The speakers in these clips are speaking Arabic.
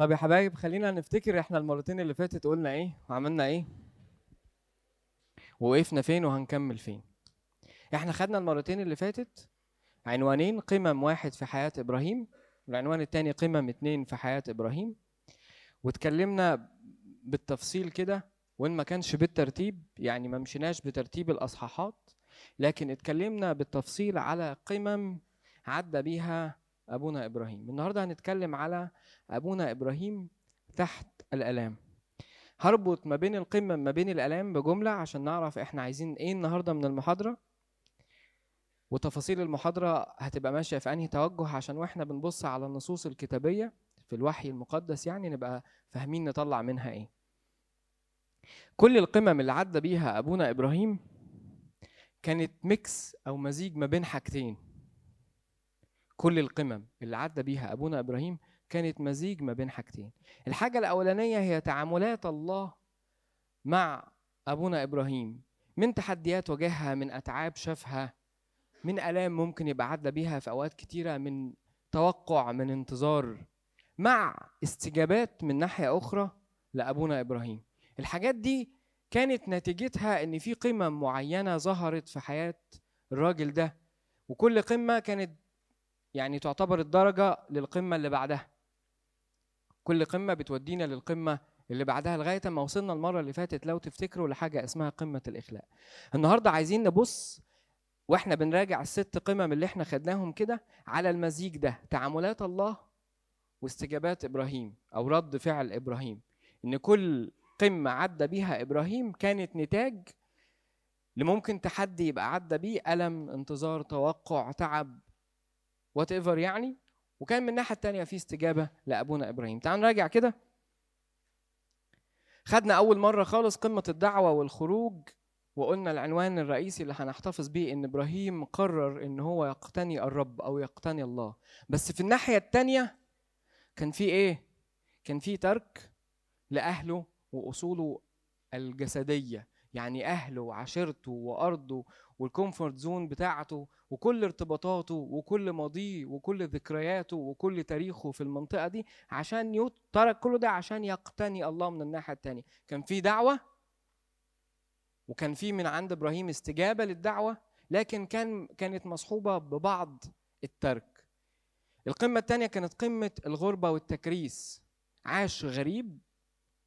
طب يا حبايب خلينا نفتكر إحنا المرتين اللي فاتت قلنا إيه؟ وعملنا إيه؟ ووقفنا فين وهنكمل فين؟ إحنا خدنا المرتين اللي فاتت عنوانين قمم واحد في حياة إبراهيم والعنوان التاني قمم اتنين في حياة إبراهيم. واتكلمنا بالتفصيل كده وإن ما كانش بالترتيب يعني ما مشيناش بترتيب الأصحاحات لكن اتكلمنا بالتفصيل على قمم عدى بيها أبونا إبراهيم. النهارده هنتكلم على أبونا إبراهيم تحت الألام. هربط ما بين القمم ما بين الألام بجملة عشان نعرف إحنا عايزين إيه النهارده من المحاضرة. وتفاصيل المحاضرة هتبقى ماشية في أنهي توجه عشان وإحنا بنبص على النصوص الكتابية في الوحي المقدس يعني نبقى فاهمين نطلع منها إيه. كل القمم اللي عدى بيها أبونا إبراهيم كانت ميكس أو مزيج ما بين حاجتين. كل القمم اللي عدى بيها أبونا إبراهيم كانت مزيج ما بين حاجتين. الحاجة الأولانية هي تعاملات الله مع أبونا إبراهيم من تحديات واجهها من أتعاب شافها من آلام ممكن يبقى عدى بيها في أوقات كتيرة من توقع من انتظار مع استجابات من ناحية أخرى لأبونا إبراهيم. الحاجات دي كانت نتيجتها إن في قمم معينة ظهرت في حياة الراجل ده وكل قمة كانت يعني تعتبر الدرجة للقمة اللي بعدها. كل قمة بتودينا للقمة اللي بعدها لغاية ما وصلنا المرة اللي فاتت لو تفتكروا لحاجة اسمها قمة الإخلاء. النهارده عايزين نبص وإحنا بنراجع الست قمم اللي إحنا خدناهم كده على المزيج ده تعاملات الله واستجابات إبراهيم أو رد فعل إبراهيم. إن كل قمة عدى بيها إبراهيم كانت نتاج لممكن تحدي يبقى عدى بيه ألم انتظار توقع تعب وات ايفر يعني. وكان من الناحية الثانية في استجابة لأبونا إبراهيم. تعالوا نراجع كده. خدنا أول مرة خالص قمة الدعوة والخروج وقلنا العنوان الرئيسي اللي هنحتفظ بيه إن إبراهيم قرر إن هو يقتني الرب أو يقتني الله. بس في الناحية الثانية كان في إيه؟ كان في ترك لأهله وأصوله الجسدية. يعني أهله وعشيرته وأرضه وال comfort zone بتاعته وكل ارتباطاته وكل ماضيه وكل ذكرياته وكل تاريخه في المنطقة دي عشان يت... ترك كل ده عشان يقتني الله من الناحية الثانية كان في دعوة وكان في من عند إبراهيم استجابة للدعوة لكن كان كانت مصحوبة ببعض الترك. القمة الثانية كانت قمة الغربة والتكريس. عاش غريب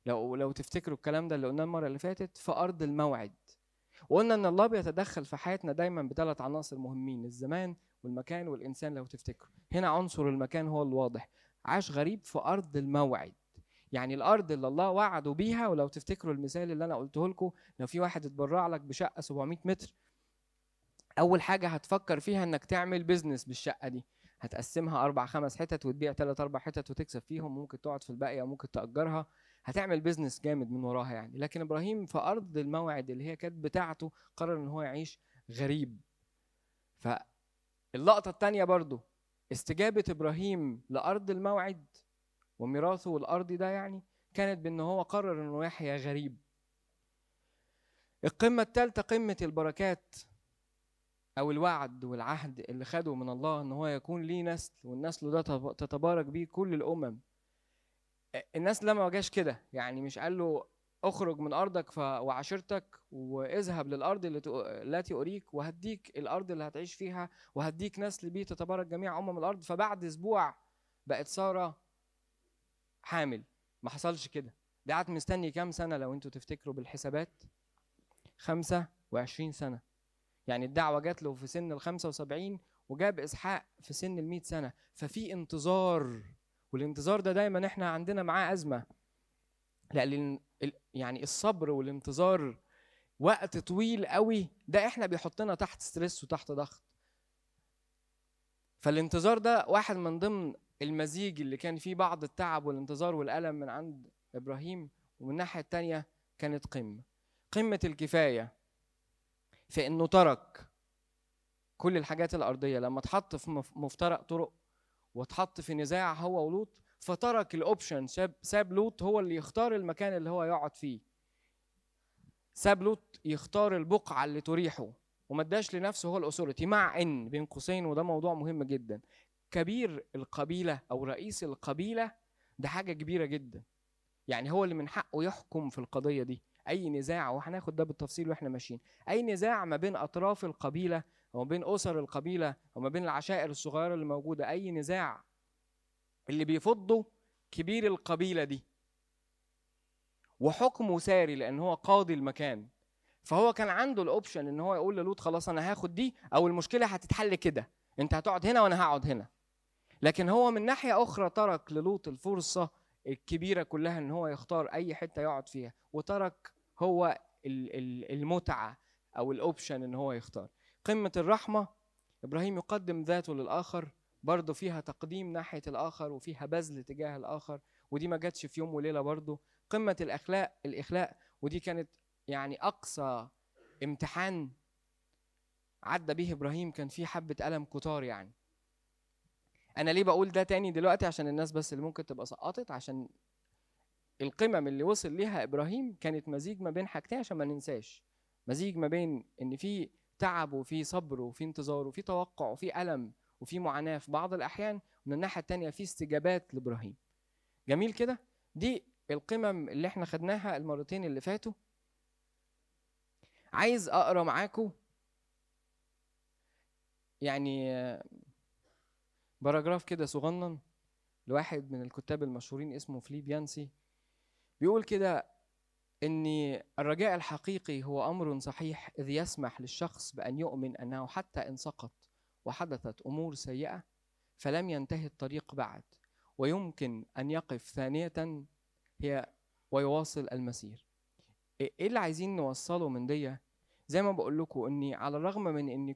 لو لو تفتكروا الكلام ده اللي قلناه المرة اللي فاتت في أرض الموعد. وقلنا إن الله بيتدخل في حياتنا دايما بثلاث عناصر مهمين الزمان والمكان والإنسان لو تفتكروا. هنا عنصر المكان هو الواضح. عاش غريب في أرض الموعد. يعني الأرض اللي الله وعده بيها ولو تفتكروا المثال اللي أنا قلته لكم لو في واحد اتبرع لك بشقة 700 متر أول حاجة هتفكر فيها إنك تعمل business بالشقة دي. هتقسمها أربع خمس حتت وتبيع ثلاث أربع حتت وتكسب فيهم. ممكن تقعد في الباقي أو ممكن تأجرها. هتعمل business جامد من وراها يعني. لكن إبراهيم في أرض الموعد اللي هي كانت بتاعته قرر إن هو يعيش غريب. فاللقطة الثانية برضو استجابة إبراهيم لأرض الموعد وميراثه الارضي ده يعني كانت بإن هو قرر إنه يحيا غريب. القمة الثالثه قمة البركات أو الوعد والعهد اللي خده من الله إن هو يكون ليه نسل والنسل ده تتبارك بيه كل الأمم. الناس لما ما جاش كده. يعني مش قال له اخرج من أرضك. وعشيرتك واذهب للأرض التي اريك وهديك الأرض اللي هتعيش فيها وهديك نسل بيه تتبارك جميع أمم الأرض. فبعد أسبوع بقت سارة حامل. ما حصلش كده. ده قعد مستني كام سنة لو أنتوا تفتكروا بالحسابات؟ 25 سنة. يعني الدعوة جات له في سن ال 75 وجاب إسحاق في سن ال 100 سنة. ففي انتظار والانتظار ده دايما إحنا عندنا معاه أزمة. لأن يعني الصبر والانتظار وقت طويل قوي ده إحنا بيحطنا تحت ستريس وتحت ضغط. فالانتظار ده واحد من ضمن المزيج اللي كان فيه بعض التعب والانتظار والألم من عند إبراهيم ومن الناحية الثانية كانت قمة. قمة الكفاية في إنه ترك كل الحاجات الأرضية. لما اتحط في مفترق طرق واتحط في نزاع هو ولوط فترك الاوبشن ساب لوط هو اللي يختار المكان اللي هو يقعد فيه. ساب لوط يختار البقعة اللي تريحه وما اداش لنفسه هو الاثوريتي مع إن بين قوسين وده موضوع مهم جدا. كبير القبيلة أو رئيس القبيلة ده حاجة كبيرة جدا. يعني هو اللي من حقه يحكم في القضية دي. أي نزاع وهناخد ده بالتفصيل وإحنا ماشيين. أي نزاع ما بين أطراف القبيلة وما بين أسر القبيلة وما بين العشائر الصغيرة اللي موجودة أي نزاع اللي بيفضه كبير القبيلة دي. وحكمه ساري لأن هو قاضي المكان. فهو كان عنده ال option إن هو يقول للوط خلاص أنا هاخد دي أو المشكلة هتتحل كده. أنت هتقعد هنا وأنا هقعد هنا. لكن هو من ناحية أخرى ترك للوط الفرصة الكبيرة كلها إن هو يختار أي حتة يقعد فيها. وترك هو المتعة أو ال option إن هو يختار. قمة الرحمة. إبراهيم يقدم ذاته للآخر برضه فيها تقديم ناحية الآخر وفيها بذل تجاه الآخر ودي ما جاتش في يوم وليلة برضه. قمة الأخلاق الإخلاق ودي كانت يعني أقصى امتحان عدى به إبراهيم كان فيه حبة الم كتار يعني. أنا ليه بقول ده تاني دلوقتي؟ عشان الناس بس اللي ممكن تبقى سقطت عشان القمم اللي وصل ليها إبراهيم كانت مزيج ما بين حاجتين عشان ما ننساش. مزيج ما بين إن في تعب وفي صبر وفي انتظار وفي توقع وفي ألم وفي معاناة في بعض الأحيان ومن الناحية الثانية في استجابات لإبراهيم. جميل كده؟ دي القمم اللي إحنا خدناها المرتين اللي فاتوا. عايز أقرأ معاكم يعني باراجراف كده صغنن لواحد من الكتاب المشهورين اسمه فليب يانسي بيقول كده ان الرجاء الحقيقي هو أمر صحيح إذ يسمح للشخص بأن يؤمن أنه حتى إن سقط وحدثت أمور سيئة فلم ينتهي الطريق بعد ويمكن أن يقف ثانية هي ويواصل المسير. إيه اللي عايزين نوصله من دي زي ما بقول لكم إني على الرغم من إن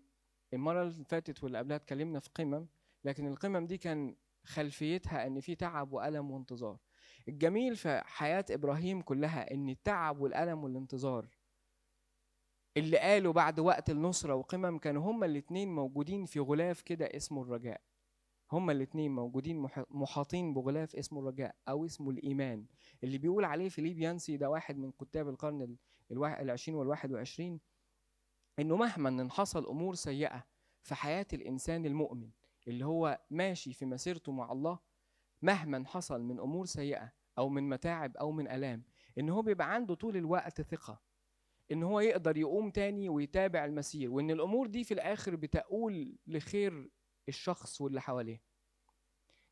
المرة اللي فاتت واللي قبلها اتكلمنا في قمم لكن القمم دي كان خلفيتها إن في تعب وألم وانتظار. الجميل في حياة إبراهيم كلها إن التعب والألم والانتظار اللي قالوا بعد وقت النصرة وقمم كانوا هما الاتنين موجودين في غلاف كده اسمه الرجاء. هما الاتنين موجودين محاطين بغلاف اسمه الرجاء أو اسمه الإيمان. اللي بيقول عليه فيليب يانسي ده واحد من كتاب القرن العشرين والواحد وعشرين إنه مهما إن حصل أمور سيئة في حياة الإنسان المؤمن اللي هو ماشي في مسيرته مع الله مهما حصل من أمور سيئة أو من متاعب أو من ألام إن هو بيبقى عنده طول الوقت ثقة إن هو يقدر يقوم تاني ويتابع المسير وإن الأمور دي في الآخر بتقول لخير الشخص واللي حواليه.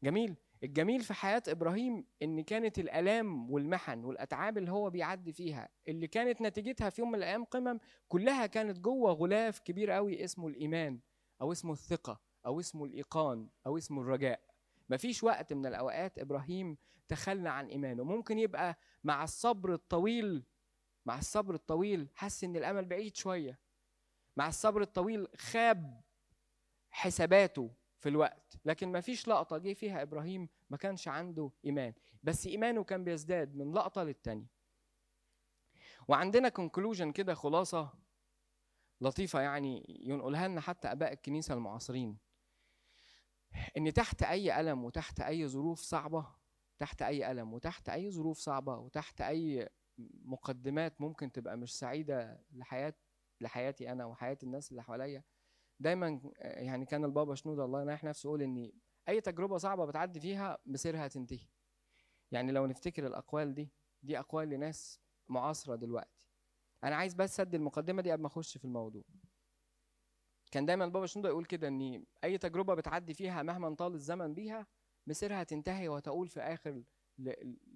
جميل. الجميل في حياة إبراهيم إن كانت الآلام والمحن والأتعاب اللي هو بيعدي فيها اللي كانت نتيجتها في يوم من الأيام قمم كلها كانت جوه غلاف كبير قوي اسمه الإيمان أو اسمه الثقة أو اسمه الإيقان أو اسمه الرجاء. مفيش وقت من الأوقات إبراهيم تخلى عن إيمانه. ممكن يبقى مع الصبر الطويل مع الصبر الطويل حس إن الأمل بعيد شوية. مع الصبر الطويل خاب حساباته في الوقت. لكن ما فيش لقطة جه فيها إبراهيم ما كانش عنده إيمان. بس إيمانه كان بيزداد من لقطة للتانية. وعندنا كونكلوجن كده خلاصة لطيفة يعني ينقلها لنا حتى آباء الكنيسة المعاصرين. إن تحت أي ألم وتحت أي ظروف صعبة تحت أي ألم وتحت أي ظروف صعبة وتحت أي مقدمات ممكن تبقى مش سعيدة لحياة لحياتي أنا وحياة الناس اللي حواليا دايما يعني كان البابا شنودة الله يناح نفسه يقول إن أي تجربة صعبة بتعدي فيها مصيرها تنتهي يعني لو نفتكر الأقوال دي دي أقوال لناس معاصرة دلوقتي. أنا عايز بس أدي المقدمة دي قبل ما أخش في الموضوع. كان دايما البابا شنودة يقول كده ان أي تجربة بتعدي فيها مهما طال الزمن بيها مصيرها تنتهي وتقول في آخر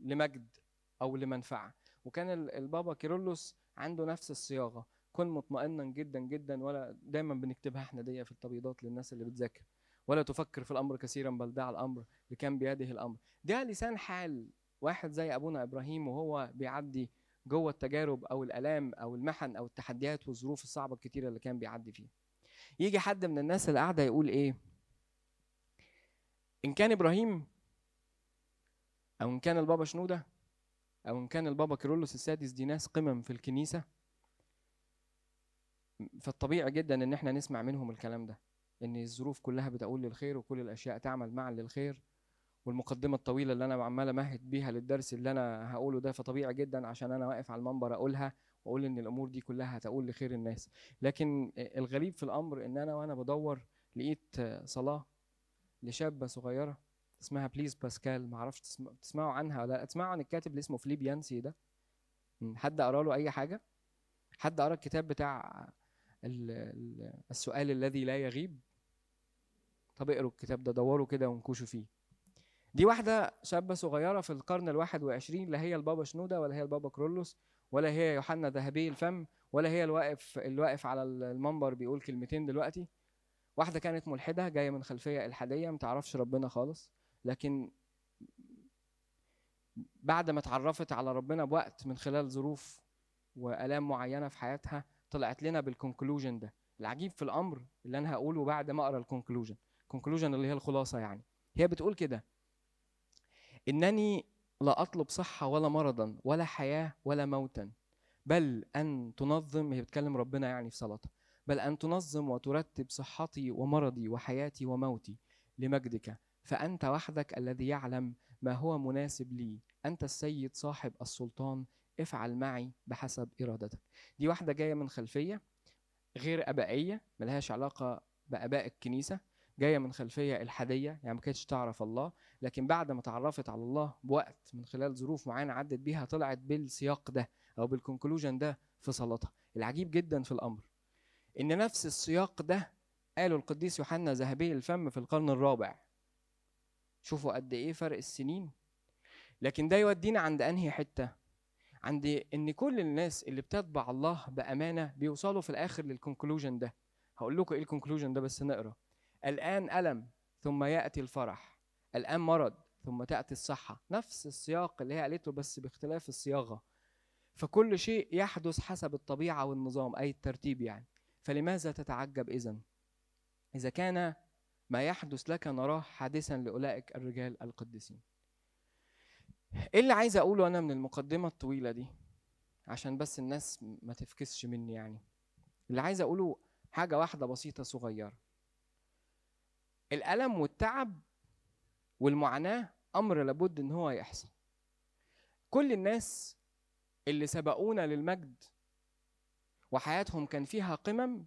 لمجد أو لمنفعة. وكان البابا كيرلس عنده نفس الصياغة كن مطمئنا جدا جدا ولا دايما بنكتبها إحنا دي في التبييضات للناس اللي بتذاكر ولا تفكر في الأمر كثيرا بل دع الأمر لكان بيده الأمر. ده لسان حال واحد زي أبونا إبراهيم وهو بيعدي جوه التجارب أو الألام أو المحن أو التحديات والظروف الصعبة الكتيرة اللي كان بيعدي فيها. يجي حد من الناس اللي قاعدة يقول إيه؟ إن كان إبراهيم أو إن كان البابا شنودة أو إن كان البابا كيرلس السادس دي ناس قمم في الكنيسة فالطبيعي جدا إن إحنا نسمع منهم الكلام ده إن الظروف كلها بتقول للخير وكل الأشياء تعمل معا للخير والمقدمة الطويلة اللي أنا عمال أمهد بيها للدرس اللي أنا هقوله ده فطبيعي جدا عشان أنا واقف على المنبر أقولها واقول إن الأمور دي كلها هتقول لخير الناس. لكن الغريب في الأمر إن أنا وأنا بدور لقيت صلاة لشابة صغيرة اسمها بليز باسكال. ما أعرفش تسمع تسمعوا عنها ولا لأ؟ تسمعوا عن الكاتب اللي اسمه فيليب يانسي ده. حد قرا له أي حاجة؟ حد قرا الكتاب بتاع ال- ال- السؤال الذي لا يغيب؟ طب اقروا الكتاب ده دوروا كده وانكشوا فيه. دي واحدة شابة صغيرة في القرن الواحد وعشرين لا هي البابا شنودة ولا هي البابا كيرلس. ولا هي يوحنا ذهبي الفم ولا هي الواقف الواقف على المنبر بيقول كلمتين دلوقتي. واحدة كانت ملحدة جاية من خلفية إلحادية متعرفش ربنا خالص. لكن بعد ما اتعرفت على ربنا بوقت من خلال ظروف وآلام معينة في حياتها طلعت لنا بال conclusion ده. العجيب في الأمر اللي أنا هقوله بعد ما أقرأ ال conclusion ال conclusion اللي هي الخلاصة يعني. هي بتقول كده إنني لا أطلب صحة ولا مرضا ولا حياة ولا موتا بل أن تنظم هي بتكلم ربنا يعني في صلاتها بل أن تنظم وترتب صحتي ومرضي وحياتي وموتي لمجدك فأنت وحدك الذي يعلم ما هو مناسب لي. أنت السيد صاحب السلطان افعل معي بحسب إرادتك. دي واحدة جاية من خلفية غير أبائية ملهاش علاقة بآباء الكنيسة جاية من خلفية إلحادية يعني ما كانتش تعرف الله لكن بعد ما تعرفت على الله بوقت من خلال ظروف معينة عدت بيها طلعت بالسياق ده أو بال conclusion ده في صلاتها. العجيب جدا في الأمر إن نفس السياق ده قاله القديس يوحنا ذهبي الفم في القرن الرابع. شوفوا قد إيه فرق السنين. لكن ده يودينا عند أنهي حتة؟ عند إن كل الناس اللي بتتبع الله بأمانة بيوصلوا في الآخر لل conclusion ده. هقول لكم إيه الكونكلوجن ده بس نقرأ. الآن ألم ثم يأتي الفرح. الآن مرض ثم تأتي الصحة. نفس السياق اللي هي قالته بس باختلاف الصياغة. فكل شيء يحدث حسب الطبيعة والنظام أي الترتيب يعني. فلماذا تتعجب إذن؟ إذا كان ما يحدث لك نراه حادثا لأولئك الرجال القديسين. إيه اللي عايز أقوله أنا من المقدمة الطويلة دي؟ عشان بس الناس ما تفكسش مني يعني. اللي عايز أقوله حاجة واحدة بسيطة صغيرة. الألم والتعب والمعاناة أمر لابد إن هو يحصل. كل الناس اللي سبقونا للمجد وحياتهم كان فيها قمم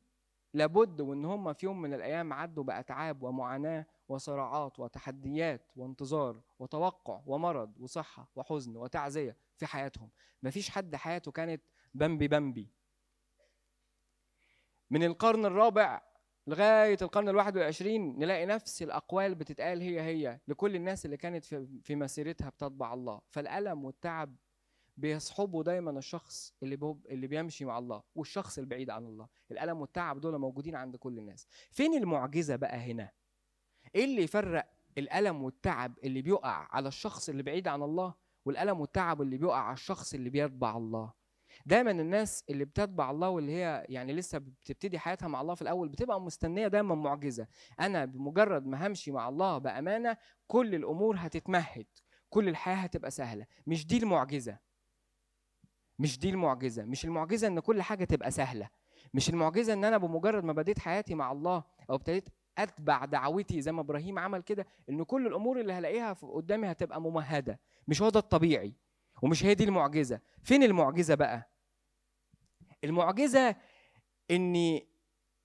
لابد وإن هم في يوم من الأيام عدوا بأتعاب ومعاناة وصراعات وتحديات وانتظار وتوقع ومرض وصحة وحزن وتعزية في حياتهم. مفيش حد حياته كانت بمبي بمبي. من القرن الرابع لغاية القرن الواحد والعشرين نلاقي نفس الأقوال بتتقال هي هي لكل الناس اللي كانت في, مسيرتها بتتبع الله. فالألم والتعب بيصحبوا دايما الشخص اللي. اللي بيمشي مع الله والشخص البعيد عن الله. الألم والتعب دول موجودين عند كل الناس. فين المعجزة بقى هنا؟ إيه اللي يفرق الألم والتعب اللي بيقع على الشخص اللي بعيد عن الله والألم والتعب اللي بيقع على الشخص اللي بيتبع الله؟ دايما الناس اللي بتتبع الله واللي هي يعني لسه بتبتدي حياتها مع الله في الأول بتبقى مستنية دايما معجزة. أنا بمجرد ما همشي مع الله بأمانة كل الأمور هتتمهد كل الحياة هتبقى سهلة. مش دي المعجزة. مش دي المعجزة. مش المعجزة إن كل حاجة تبقى سهلة. مش المعجزة إن أنا بمجرد ما بديت حياتي مع الله أو ابتديت أتبع دعوتي زي ما إبراهيم عمل كده إن كل الأمور اللي هلاقيها قدامي هتبقى ممهدة. مش هو ده الطبيعي. ومش هي دي المعجزة. فين المعجزة بقى؟ المعجزة إن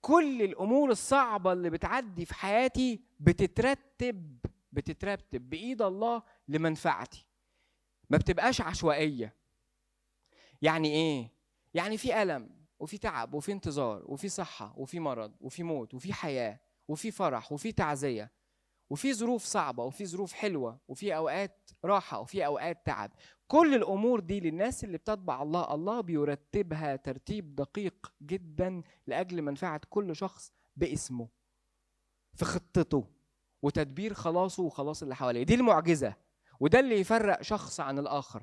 كل الأمور الصعبة اللي بتعدي في حياتي بتترتب بتترتب بإيد الله لمنفعتي. ما بتبقاش عشوائية. يعني إيه؟ يعني في ألم وفي تعب وفي انتظار وفي صحة وفي مرض وفي موت وفي حياة وفي فرح وفي تعزية وفي ظروف صعبة وفي ظروف حلوة وفي أوقات راحة وفي أوقات تعب كل الأمور دي للناس اللي بتتبع الله الله بيرتبها ترتيب دقيق جدا لأجل منفعة كل شخص باسمه في خطته وتدبير خلاصه وخلاص اللي حواليه. دي المعجزة وده اللي يفرق شخص عن الآخر.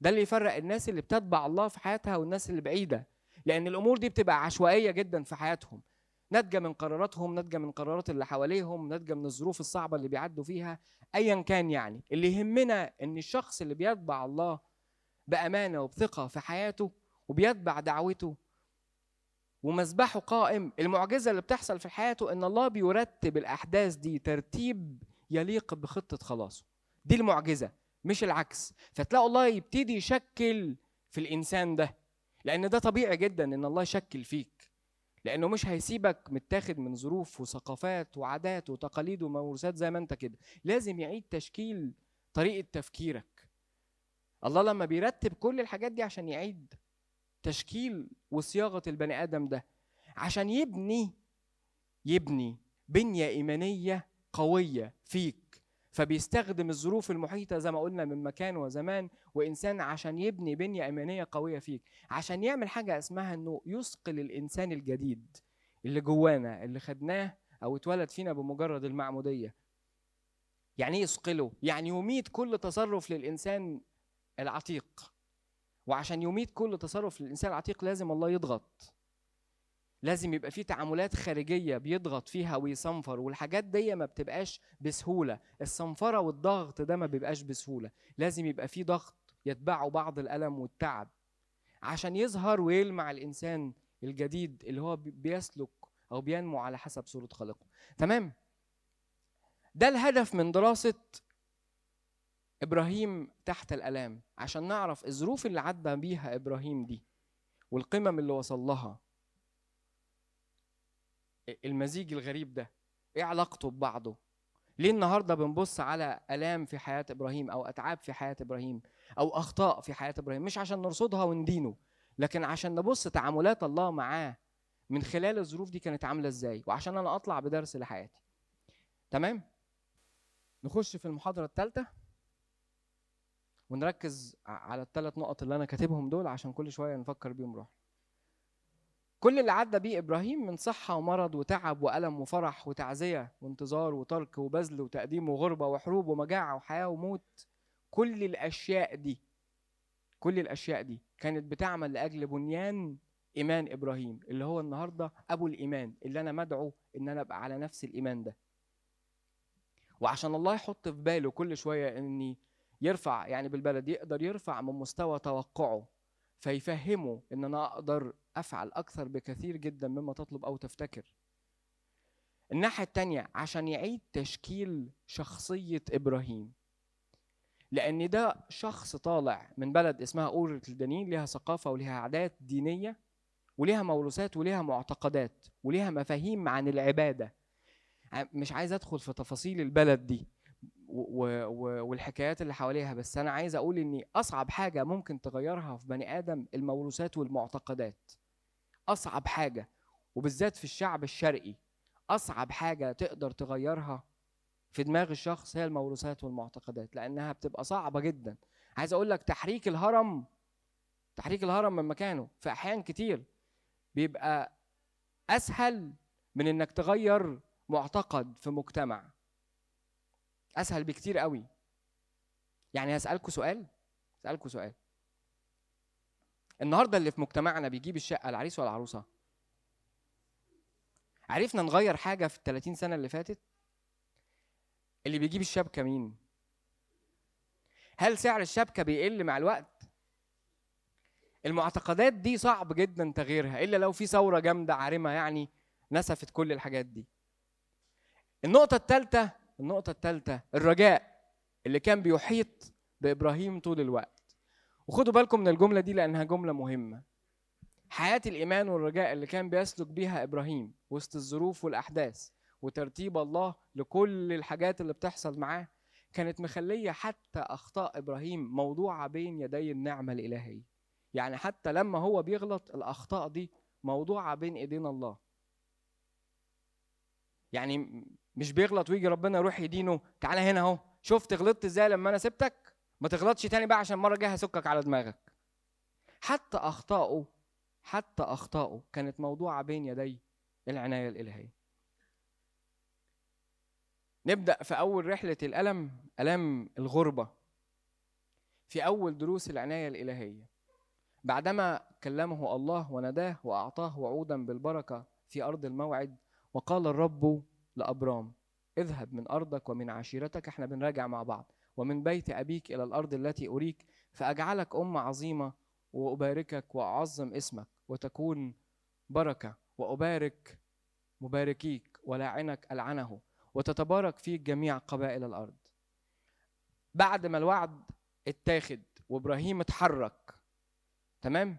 ده اللي يفرق الناس اللي بتتبع الله في حياتها والناس اللي بعيدة. لأن الأمور دي بتبقى عشوائية جدا في حياتهم. ناتجة من قراراتهم ناتجة من قرارات اللي حواليهم ناتجة من الظروف الصعبة اللي بيعدوا فيها ايا كان يعني. اللي يهمنا إن الشخص اللي بيتبع الله بأمانة وبثقة في حياته وبيتبع دعوته ومذبحه قائم المعجزة اللي بتحصل في حياته إن الله بيرتب الأحداث دي ترتيب يليق بخطة خلاصه. دي المعجزة مش العكس. فتلاقوا الله يبتدي يشكل في الإنسان ده لأن ده طبيعي جدا إن الله يشكل فيك. لأنه مش هيسيبك متاخد من ظروف وثقافات وعادات وتقاليد وموروثات زي ما أنت كده. لازم يعيد تشكيل طريقة تفكيرك. الله لما بيرتب كل الحاجات دي عشان يعيد تشكيل وصياغة البني آدم ده عشان يبني يبني بنية إيمانية قوية فيك. فبيستخدم الظروف المحيطة زي ما قلنا من مكان وزمان وإنسان عشان يبني بنية إيمانية قوية فيك. عشان يعمل حاجة اسمها إنه يثقل الإنسان الجديد اللي جوانا اللي خدناه أو اتولد فينا بمجرد المعمودية. يعني إيه يثقله؟ يعني يميت كل تصرف للإنسان العتيق. وعشان يميت كل تصرف للإنسان العتيق لازم الله يضغط. لازم يبقى في تعاملات خارجية بيضغط فيها ويصنفر والحاجات دي ما بتبقاش بسهولة. الصنفرة والضغط ده ما بيبقاش بسهولة. لازم يبقى في ضغط يتبعه بعض الألم والتعب. عشان يظهر ويلمع الإنسان الجديد اللي هو بيسلك أو بينمو على حسب صورة خالقه. تمام؟ ده الهدف من دراسة إبراهيم تحت الألام. عشان نعرف الظروف اللي عدى بيها إبراهيم دي والقمم اللي وصل لها. المزيج الغريب ده إيه علاقته ببعضه؟ ليه النهارده بنبص على آلام في حياة إبراهيم أو أتعاب في حياة إبراهيم أو أخطاء في حياة إبراهيم؟ مش عشان نرصدها وندينه لكن عشان نبص تعاملات الله معاه من خلال الظروف دي كانت عاملة إزاي وعشان أنا أطلع بدرس لحياتي. تمام؟ نخش في المحاضرة الثالثه ونركز على الثلاث نقط اللي أنا كاتبهم دول عشان كل شوية نفكر بيهم روح كل اللي عدى بيه إبراهيم من صحة ومرض وتعب وألم وفرح وتعزية وانتظار وترك وبذل وتقديم وغربة وحروب ومجاعة وحياة وموت. كل الأشياء دي كل الأشياء دي كانت بتعمل لأجل بنيان إيمان إبراهيم اللي هو النهارده أبو الإيمان اللي أنا مدعو إن أنا أبقى على نفس الإيمان ده. وعشان الله يحط في باله كل شوية اني يرفع يعني بالبلد يقدر يرفع من مستوى توقعه فيفهمه إن أنا أقدر أفعل أكثر بكثير جدا مما تطلب أو تفتكر. الناحية الثانية عشان يعيد تشكيل شخصية إبراهيم. لأن ده شخص طالع من بلد اسمها اور الدنين ليها ثقافة وليها عادات دينية وليها موروثات وليها معتقدات وليها مفاهيم عن العبادة. مش عايز أدخل في تفاصيل البلد دي والحكايات اللي حواليها بس أنا عايز أقول ان أصعب حاجة ممكن تغيرها في بني آدم الموروثات والمعتقدات. أصعب حاجة وبالذات في الشعب الشرقي أصعب حاجة تقدر تغيرها في دماغ الشخص هي الموروثات والمعتقدات لأنها بتبقى صعبة جدا. عايز أقول لك تحريك الهرم تحريك الهرم من مكانه في أحيان كتير بيبقى أسهل من إنك تغير معتقد في مجتمع. أسهل بكتير قوي يعني هسألكوا سؤال؟ اسالكوا سؤال. النهارده اللي في مجتمعنا بيجيب الشقة العريس ولا العروسة؟ عرفنا نغير حاجة في ال 30 سنة اللي فاتت؟ اللي بيجيب الشبكة مين؟ هل سعر الشبكة بيقل مع الوقت؟ المعتقدات دي صعب جدا تغييرها إلا لو في ثورة جامدة عارمة يعني نسفت كل الحاجات دي. النقطة الثالثه النقطة الثالثه الرجاء اللي كان بيحيط بإبراهيم طول الوقت. وخدوا بالكم من الجملة دي لأنها جملة مهمة. حياة الإيمان والرجاء اللي كان بيسلك بيها إبراهيم وسط الظروف والأحداث وترتيب الله لكل الحاجات اللي بتحصل معاه كانت مخلية حتى أخطاء إبراهيم موضوعة بين يدي النعمة الإلهية. يعني حتى لما هو بيغلط الأخطاء دي موضوعة بين إيدين الله. يعني مش بيغلط ويجي ربنا يروح يدينه تعالى هنا أهو شفت غلطت إزاي لما أنا سبتك؟ ما تغلطش تاني بقى عشان المره الجايه هسكك على دماغك. حتى اخطائه حتى اخطائه كانت موضوعة بين يدي العناية الإلهية. نبدأ في أول رحلة الألم الام الغربة. في أول دروس العناية الإلهية. بعدما كلمه الله ونداه وأعطاه وعودا بالبركة في أرض الموعد وقال الرب لأبرام اذهب من أرضك ومن عشيرتك إحنا بنراجع مع بعض. ومن بيت أبيك إلى الأرض التي أريك فأجعلك أمة عظيمة وأباركك وأعظم اسمك وتكون بركة وأبارك مباركيك ولاعنك ألعنه وتتبارك فيك جميع قبائل الأرض. بعد ما الوعد اتاخد وإبراهيم اتحرك تمام؟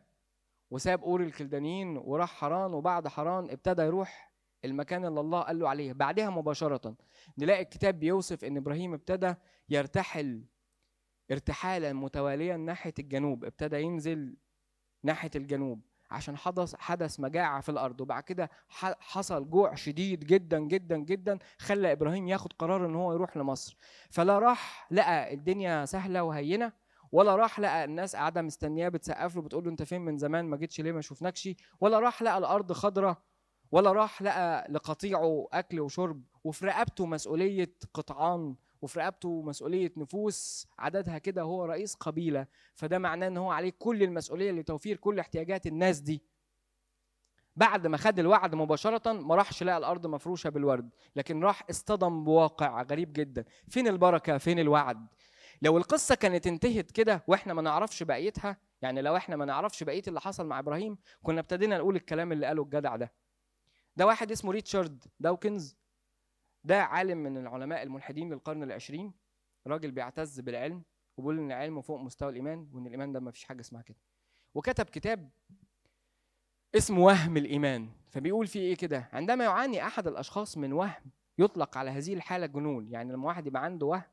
وساب أور الكلدانيين وراح حران وبعد حران ابتدى يروح المكان اللي الله قال له عليه. بعدها مباشرة نلاقي الكتاب بيوصف إن إبراهيم ابتدى يرتحل ارتحالا متواليا ناحية الجنوب ابتدى ينزل ناحية الجنوب عشان حدث حدث مجاعة في الأرض. وبعد كده حصل جوع شديد جدا جدا جدا خلى إبراهيم ياخد قرار إن هو يروح لمصر. فلا راح لقى الدنيا سهلة وهينة ولا راح لقى الناس قاعدة مستنياه بتسقف له بتقول له أنت فين من زمان؟ ما جيتش ليه؟ ما شفناكش ولا راح لقى الأرض خضراء ولا راح لقى لقطيعه أكل وشرب وفي رقبته مسؤولية قطعان وفي رقبته مسؤولية نفوس عددها كده هو رئيس قبيلة. فده معناه إن هو عليه كل المسؤولية لتوفير كل احتياجات الناس دي. بعد ما خد الوعد مباشرة ما راحش لقى الأرض مفروشة بالورد لكن راح اصطدم بواقع غريب جدا. فين البركة؟ فين الوعد؟ لو القصة كانت انتهت كده وإحنا ما نعرفش بقيتها يعني لو إحنا ما نعرفش بقية اللي حصل مع إبراهيم كنا ابتدينا نقول الكلام اللي قاله الجدع ده. ده واحد اسمه ريتشارد داوكنز. ده عالم من العلماء الملحدين للقرن العشرين. راجل بيعتز بالعلم وبيقول إن العلم فوق مستوى الإيمان وإن الإيمان ده ما فيش حاجة اسمها كده. وكتب كتاب اسمه وهم الإيمان. فبيقول فيه إيه كده؟ عندما يعاني أحد الأشخاص من وهم يطلق على هذه الحالة جنون يعني لما واحد يبقى عنده وهم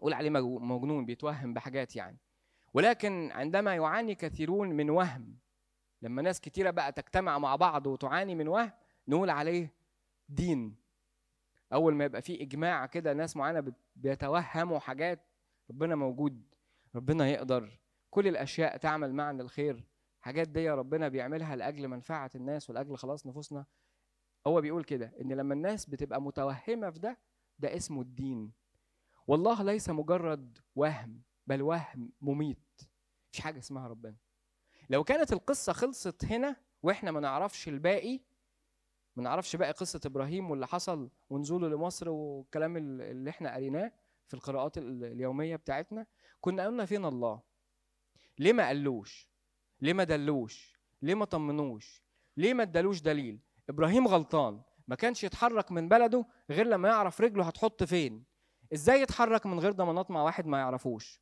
قول عليه مجنون بيتوهم بحاجات يعني. ولكن عندما يعاني كثيرون من وهم لما ناس كتيرة بقى تجتمع مع بعض وتعاني من وهم نقول عليه دين. أول ما يبقى في إجماع كده ناس معينة بيتوهموا حاجات ربنا موجود ربنا يقدر. كل الأشياء تعمل معنا الخير حاجات دي ربنا بيعملها لأجل منفعة الناس ولأجل خلاص نفوسنا. هو بيقول كده إن لما الناس بتبقى متوهمة في ده ده اسمه الدين. والله ليس مجرد وهم بل وهم مميت. مفيش حاجة اسمها ربنا. لو كانت القصة خلصت هنا وإحنا ما نعرفش الباقي ما نعرفش باقي قصة إبراهيم واللي حصل ونزوله لمصر والكلام اللي إحنا قريناه في القراءات اليومية بتاعتنا كنا قلنا فين الله؟ ليه ما قالوش؟ ليه ما دلوش؟ ليه ما طمنوش؟ ليه ما ادالوش دليل؟ إبراهيم غلطان ما كانش يتحرك من بلده غير لما يعرف رجله هتحط فين. إزاي يتحرك من غير ضمانات مع واحد ما يعرفوش؟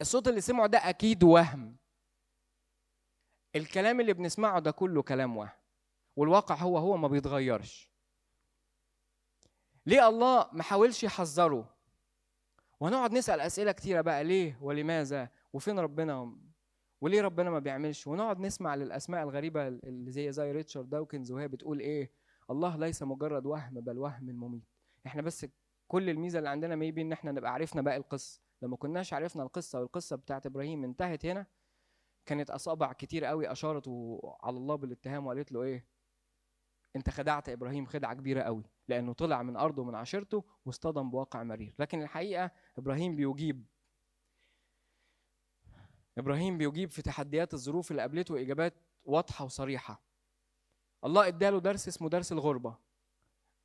الصوت اللي سمعه ده أكيد وهم. الكلام اللي بنسمعه ده كله كلام وهم والواقع هو هو ما بيتغيرش. ليه الله ما حاولش يحذره؟ وهنقعد نسأل أسئلة كتيرة بقى ليه ولماذا؟ وفين ربنا؟ وليه ربنا ما بيعملش؟ ونقعد نسمع للأسماء الغريبة اللي زي زي ريتشارد داوكنز وهي بتقول إيه؟ الله ليس مجرد وهم بل وهم مميت. إحنا بس كل الميزة اللي عندنا ميبي إن إحنا نبقى عرفنا باقي القصة. لما كناش عرفنا القصة والقصة بتاعت إبراهيم انتهت هنا كانت أصابع كتير قوي أشارت على الله بالاتهام وقالت له إيه؟ أنت خدعت إبراهيم خدعة كبيرة قوي لأنه طلع من أرضه ومن عشيرته واصطدم بواقع مرير. لكن الحقيقة إبراهيم بيجيب إبراهيم بيجيب في تحديات الظروف اللي قابلته إجابات واضحة وصريحة. الله إداله درس اسمه درس الغربة.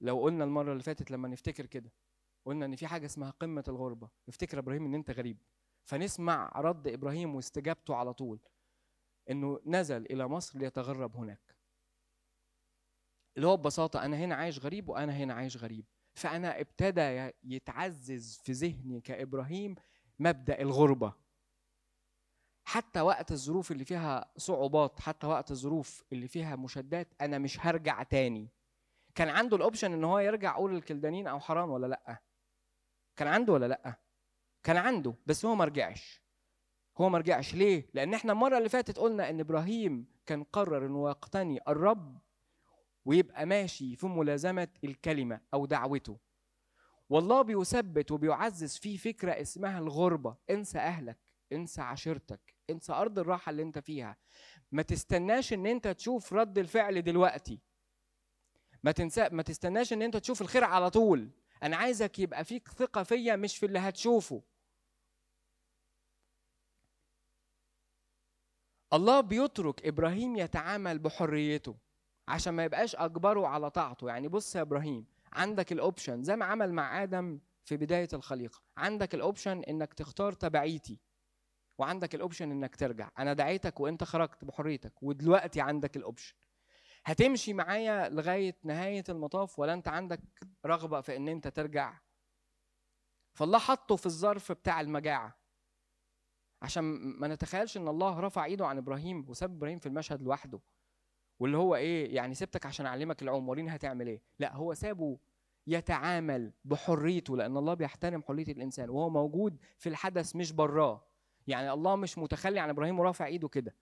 لو قلنا المرة اللي فاتت لما نفتكر كده قلنا إن في حاجة اسمها قمة الغربة. افتكر إبراهيم إن أنت غريب. فنسمع رد إبراهيم واستجابته على طول إنه نزل إلى مصر ليتغرب هناك. اللي هو ببساطة أنا هنا عايش غريب وأنا هنا عايش غريب. فأنا ابتدى يتعزز في ذهني كإبراهيم مبدأ الغربة. حتى وقت الظروف اللي فيها صعوبات حتى وقت الظروف اللي فيها مشادات أنا مش هرجع تاني. كان عنده الاوبشن إن هو يرجع أول الكلدانين أو حران ولا لأ؟ كان عنده ولا لأ؟ كان عنده بس هو ما رجعش. هو ما رجعش. ليه؟ لأن إحنا المرة اللي فاتت قلنا إن إبراهيم كان قرر إنه يقتني الرب ويبقى ماشي في ملازمة الكلمة أو دعوته. والله بيثبت وبيعزز فيه فكرة اسمها الغربة. انسى أهلك انسى عشيرتك انسى أرض الراحة اللي أنت فيها. ما تستناش إن أنت تشوف رد الفعل دلوقتي. ما تنسى ما تستناش إن أنت تشوف الخير على طول. أنا عايزك يبقى فيك ثقة فيا مش في اللي هتشوفه. الله بيترك إبراهيم يتعامل بحريته عشان ما يبقاش أجبره على طاعته. يعني بص يا إبراهيم عندك الاوبشن زي ما عمل مع آدم في بداية الخليقة عندك ال option إنك تختار تبعيتي وعندك الاوبشن إنك ترجع. أنا دعيتك وإنت خرجت بحريتك ودلوقتي عندك ال option هتمشي معايا لغاية نهاية المطاف ولا أنت عندك رغبة في إن أنت ترجع؟ فالله حطه في الظرف بتاع المجاعة. عشان ما نتخيلش إن الله رفع إيده عن إبراهيم وساب إبراهيم في المشهد لوحده. واللي هو إيه يعني سبتك عشان أعلمك العوم وريني هتعمل إيه. لا هو سابه يتعامل بحريته لأن الله بيحترم حرية الإنسان. وهو موجود في الحدث مش براه. يعني الله مش متخلي عن إبراهيم ورافع إيده كده.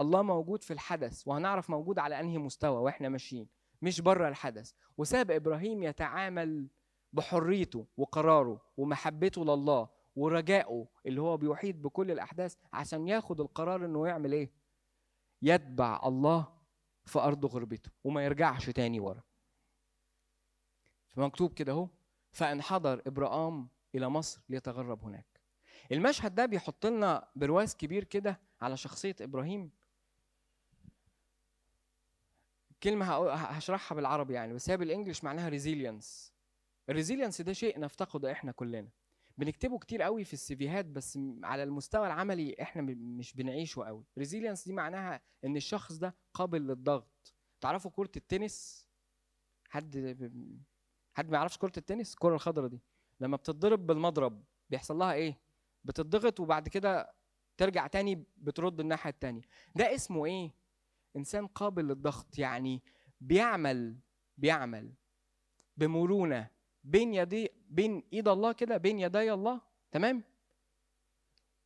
الله موجود في الحدث وهنعرف موجود على أنهي مستوى وإحنا ماشيين. مش بره الحدث. وساب إبراهيم يتعامل بحريته وقراره ومحبته لله. ورجائه اللي هو بيحيط بكل الأحداث عشان ياخد القرار إنه يعمل إيه؟ يتبع الله في أرض غربته وما يرجعش تاني ورا. فمكتوب كده أهو فانحدر إبراهام إلى مصر ليتغرب هناك. المشهد ده بيحط لنا برواز كبير كده على شخصية إبراهيم. كلمة هشرحها بالعربي يعني بس هي بال English معناها resilience ال resilience ده شيء نفتقده إحنا كلنا. بنكتبه كتير قوي في ال CVهات بس على المستوى العملي إحنا مش بنعيشه قوي. resilience دي معناها إن الشخص ده قابل للضغط. تعرفوا كرة التنس؟ حد حد ما يعرفش كرة التنس؟ الكرة الخضراء دي. لما بتتضرب بالمضرب بيحصل لها إيه؟ بتضغط وبعد كده ترجع تاني بترد الناحية التانية. ده اسمه إيه؟ إنسان قابل للضغط. يعني بيعمل بيعمل بمرونة. بين يدي بين إيد الله كده بين يدي الله. تمام؟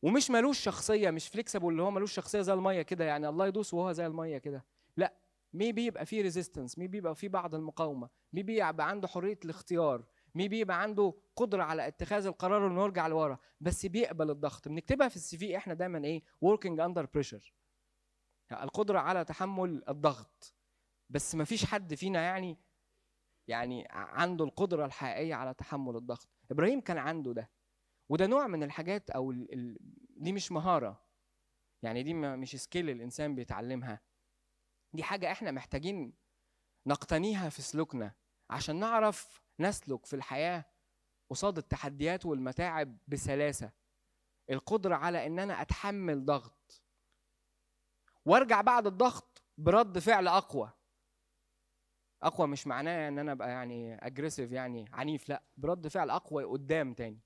ومش ملوش شخصية مش فليكسبل اللي هو ملوش شخصية زي المية كده يعني. الله يدوس وهو زي المية كده. لا may بيبقى فيه resistance may بيبقى فيه بعض المقاومة may بيبقى عنده حرية الاختيار may بيبقى عنده قدرة على اتخاذ القرار إنه يرجع لورا. بس بيقبل الضغط. بنكتبها في ال CV إحنا دايما إيه؟ working under pressure. القدرة على تحمل الضغط. بس ما فيش حد فينا يعني يعني عنده القدرة الحقيقية على تحمل الضغط. إبراهيم كان عنده ده. وده نوع من الحاجات أو ال ال دي مش مهارة. يعني دي مش skill الإنسان بيتعلمها. دي حاجة إحنا محتاجين نقتنيها في سلوكنا عشان نعرف نسلك في الحياة قصاد التحديات والمتاعب بسلاسة. القدرة على إن أنا أتحمل ضغط. وأرجع بعد الضغط برد فعل أقوى. أقوى مش معناه إن أنا أبقى يعني aggressive يعني عنيف لأ برد فعل أقوى قدام تاني.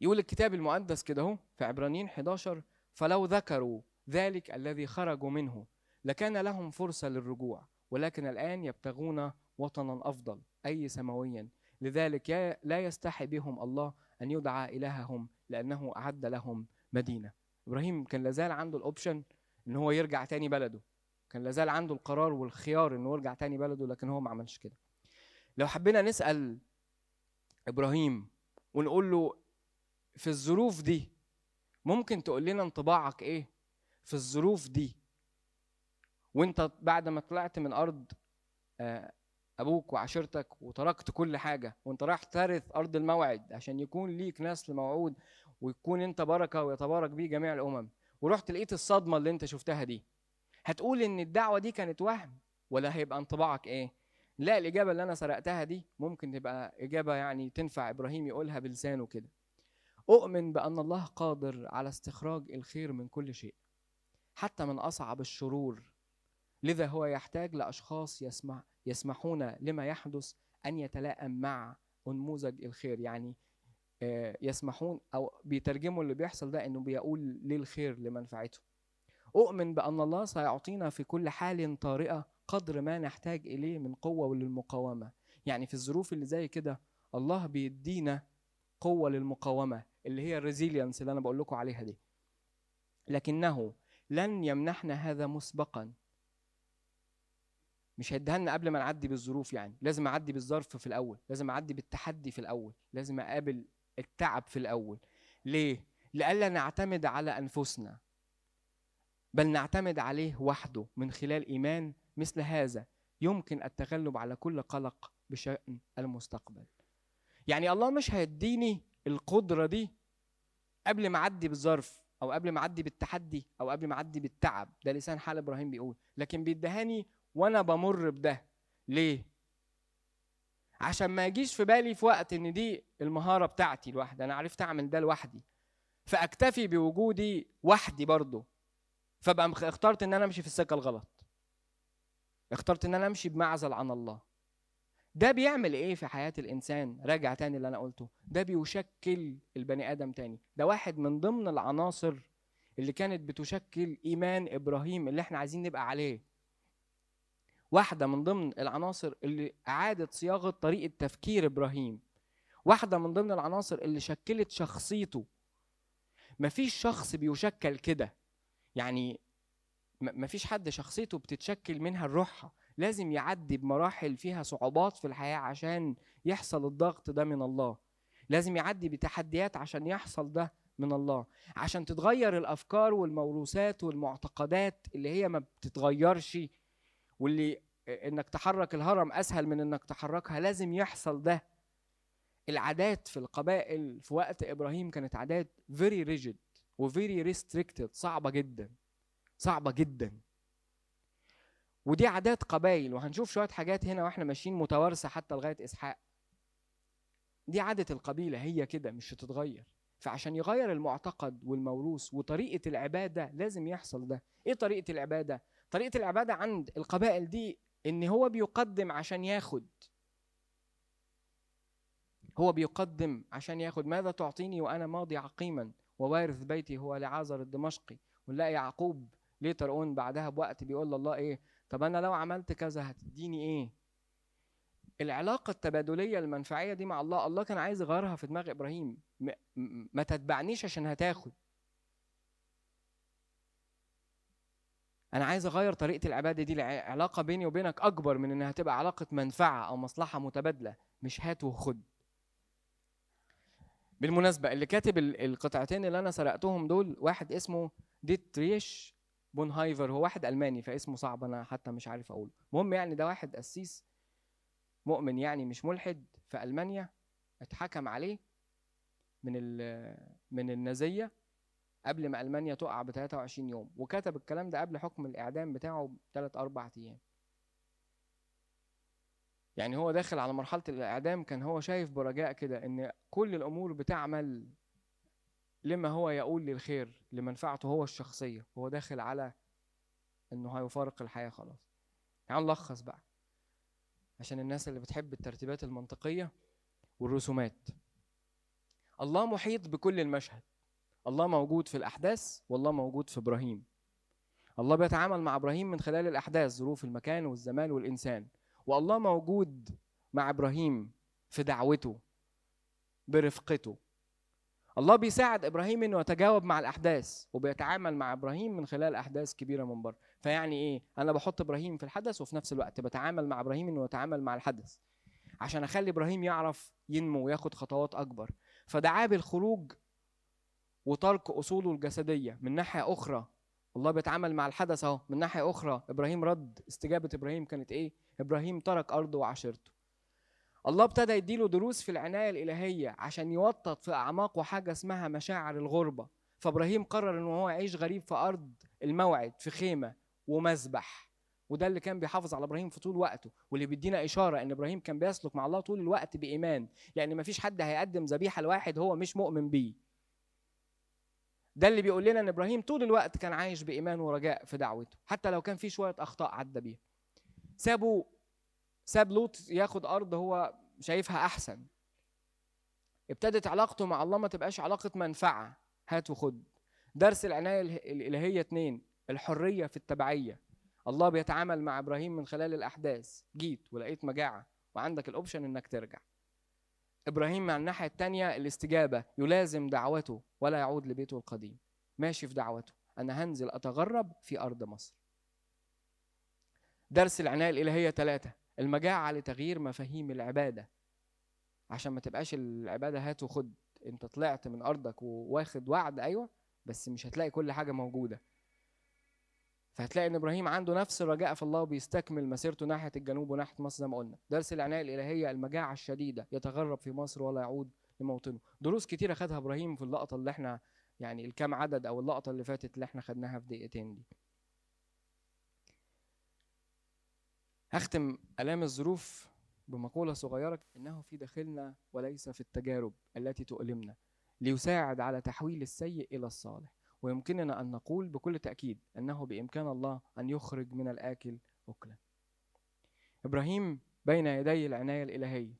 يقول الكتاب المقدس كده أهو في عبرانيين 11 فلو ذكروا ذلك الذي خرجوا منه لكان لهم فرصة للرجوع ولكن الآن يبتغون وطنا أفضل أي سماويا. لذلك لا يستحي بهم الله أن يدعى إلههم لأنه أعد لهم مدينة. إبراهيم كان لازال عنده الاوبشن إن هو يرجع تاني بلده. كان لازال عنده القرار والخيار إنه يرجع تاني بلده لكن هو ما عملش كده. لو حبينا نسأل إبراهيم ونقول له في الظروف دي ممكن تقول لنا انطباعك إيه في الظروف دي؟ وأنت بعد ما طلعت من أرض أبوك وعشيرتك وتركت كل حاجة وأنت رايح ترث أرض الموعد عشان يكون ليك نسل موعود ويكون أنت بركة ويتبارك بيه جميع الأمم ورحت لقيت الصدمة اللي أنت شفتها دي. هتقول إن الدعوة دي كانت وهم ولا هيبقى انطباعك إيه؟ لا الإجابة اللي أنا سرقتها دي ممكن تبقى إجابة يعني تنفع إبراهيم يقولها بلسانه كده. أؤمن بأن الله قادر على استخراج الخير من كل شيء حتى من أصعب الشرور. لذا هو يحتاج لأشخاص يسمع يسمحون لما يحدث أن يتلائم مع أنموذج الخير. يعني يسمحون أو بيترجموا اللي بيحصل ده إنه بيقول للخير لمنفعته. أؤمن بأن الله سيعطينا في كل حال طارئة قدر ما نحتاج إليه من قوة وللمقاومة يعني في الظروف اللي زي كده الله بيدينا قوة للمقاومة اللي هي الريزيلينس اللي أنا بقول لكم عليها دي. لكنه لن يمنحنا هذا مسبقا. مش هيديها لنا قبل ما نعدي بالظروف يعني. لازم أعدي بالظرف في الأول. لازم أعدي بالتحدي في الأول. لازم أقابل التعب في الأول. ليه؟ لئلا نعتمد على أنفسنا. بل نعتمد عليه وحده من خلال إيمان مثل هذا يمكن التغلب على كل قلق بشأن المستقبل. يعني الله مش هيديني القدرة دي قبل ما أعدي بالظرف أو قبل ما أعدي بالتحدي أو قبل ما أعدي بالتعب. ده لسان حال إبراهيم بيقول. لكن بيدهاني وأنا بمر بده. ليه؟ عشان ما يجيش في بالي في وقت إن دي المهارة بتاعتي لوحدي. أنا عرفت أعمل ده لوحدي. فأكتفي بوجودي وحدي برضه. فبقى اخترت إن أنا أمشي في السكة الغلط. اخترت إن أنا أمشي بمعزل عن الله. ده بيعمل إيه في حياة الإنسان؟ راجع تاني اللي أنا قلته. ده بيشكل البني آدم تاني. ده واحد من ضمن العناصر اللي كانت بتشكل إيمان إبراهيم اللي إحنا عايزين نبقى عليه. واحدة من ضمن العناصر اللي اعادت صياغة طريقة تفكير إبراهيم. واحدة من ضمن العناصر اللي شكلت شخصيته. مفيش شخص بيشكل كده. يعني مفيش حد شخصيته بتتشكل منها الروحها لازم يعدي بمراحل فيها صعوبات في الحياة عشان يحصل الضغط ده من الله. لازم يعدي بتحديات عشان يحصل ده من الله. عشان تتغير الأفكار والموروثات والمعتقدات اللي هي ما بتتغيرش واللي إنك تحرك الهرم أسهل من إنك تحركها لازم يحصل ده. العادات في القبائل في وقت إبراهيم كانت عادات very rigid. و very restricted. صعبة جدا. صعبة جدا. ودي عادات قبائل وهنشوف شوية حاجات هنا وإحنا ماشيين متوارثة حتى لغاية إسحاق. دي عادة القبيلة. هي كده مش هتتغير فعشان يغير المعتقد والموروث وطريقة العبادة لازم يحصل ده. إيه طريقة العبادة؟ طريقة العبادة عند القبائل دي إن هو بيقدم عشان ياخد. هو بيقدم عشان ياخد. ماذا تعطيني وأنا ماضي عقيما؟ ووارث بيتي هو لعازر الدمشقي ونلاقي يعقوب later on بعدها بوقت بيقول لله إيه؟ طب أنا لو عملت كذا هتديني إيه؟ العلاقة التبادلية المنفعية دي مع الله الله كان عايز يغيرها في دماغ إبراهيم. ما تتبعنيش عشان هتاخد. أنا عايز أغير طريقة العبادة دي علاقة بيني وبينك أكبر من إنها تبقى علاقة منفعة أو مصلحة متبادلة. مش هات وخد. بالمناسبة اللي كاتب القطعتين اللي أنا سرقتهم دول واحد اسمه ديتريش بونهايفر هو واحد ألماني فاسمه صعب أنا حتى مش عارف أقوله. المهم يعني ده واحد قسيس مؤمن يعني مش ملحد في ألمانيا اتحكم عليه من من النازية قبل ما ألمانيا تقع ب 23 يوم وكتب الكلام ده قبل حكم الإعدام بتاعه بثلاث أربع أيام. يعني هو داخل على مرحلة الإعدام كان هو شايف برجاء كده إن كل الأمور بتعمل لما هو يقول للخير لمنفعته هو الشخصية. هو داخل على إنه هيفارق الحياة خلاص. تعال نلخص بقى. عشان الناس اللي بتحب الترتيبات المنطقية والرسومات. الله محيط بكل المشهد. الله موجود في الأحداث والله موجود في إبراهيم. الله بيتعامل مع إبراهيم من خلال الأحداث ظروف المكان والزمان والإنسان. والله موجود مع إبراهيم في دعوته برفقته. الله بيساعد إبراهيم إنه يتجاوب مع الأحداث وبيتعامل مع إبراهيم من خلال أحداث كبيرة من بره. فيعني إيه؟ أنا بحط إبراهيم في الحدث وفي نفس الوقت بتعامل مع إبراهيم إنه يتعامل مع الحدث عشان أخلي إبراهيم يعرف ينمو وياخد خطوات أكبر. فدعاه بالخروج وترك أصوله الجسدية من ناحية أخرى. الله بيتعامل مع الحدث أهو من ناحية أخرى إبراهيم رد. استجابة إبراهيم كانت إيه؟ إبراهيم ترك أرضه وعشيرته الله ابتدى يديله دروس في العناية الإلهية عشان يوطد في أعماقه حاجة اسمها مشاعر الغربة. فإبراهيم قرر إن هو يعيش غريب في أرض الموعد في خيمة ومذبح وده اللي كان بيحافظ على إبراهيم في طول وقته واللي بيدينا إشارة إن إبراهيم كان بيسلك مع الله طول الوقت بإيمان لأن مفيش حد هيقدم ذبيحة لواحد هو مش مؤمن بيه. ده اللي بيقول لنا إن إبراهيم طول الوقت كان عايش بإيمان ورجاء في دعوته حتى لو كان في شوية أخطاء عدى بيها. سابوا ساب لوط ياخد أرض هو شايفها أحسن. ابتدت علاقته مع الله ما تبقاش علاقة منفعة. هات وخد درس العناية الإلهية اتنين الحرية في التبعية. الله بيتعامل مع إبراهيم من خلال الأحداث. جيت ولقيت مجاعة وعندك الأوبشن إنك ترجع. إبراهيم مع الناحية الثانية الاستجابة. يلازم دعوته ولا يعود لبيته القديم. ماشي في دعوته. أنا هنزل أتغرب في أرض مصر. درس العناية الإلهية ثلاثة المجاعة لتغيير مفاهيم العبادة. عشان ما تبقاش العبادة هات وخد. انت طلعت من أرضك وواخد وعد أيوه بس مش هتلاقي كل حاجة موجودة. فهتلاقي إن إبراهيم عنده نفس الرجاء في الله وبيستكمل مسيرته ناحية الجنوب وناحية مصر زي ما قلنا. درس العناية الإلهية المجاعة الشديدة يتغرب في مصر ولا يعود لموطنه. دروس كتيرة خدها إبراهيم في اللقطة اللي إحنا يعني الكام عدد أو اللقطة اللي فاتت اللي إحنا خدناها في دقيقتين دي. هختم آلام الظروف بمقولة صغيرة إنه في داخلنا وليس في التجارب التي تؤلمنا ليساعد على تحويل السيء إلى الصالح. ويمكننا أن نقول بكل تأكيد أنه بإمكان الله أن يخرج من الآكل أكلا. إبراهيم بين يدي العناية الإلهية.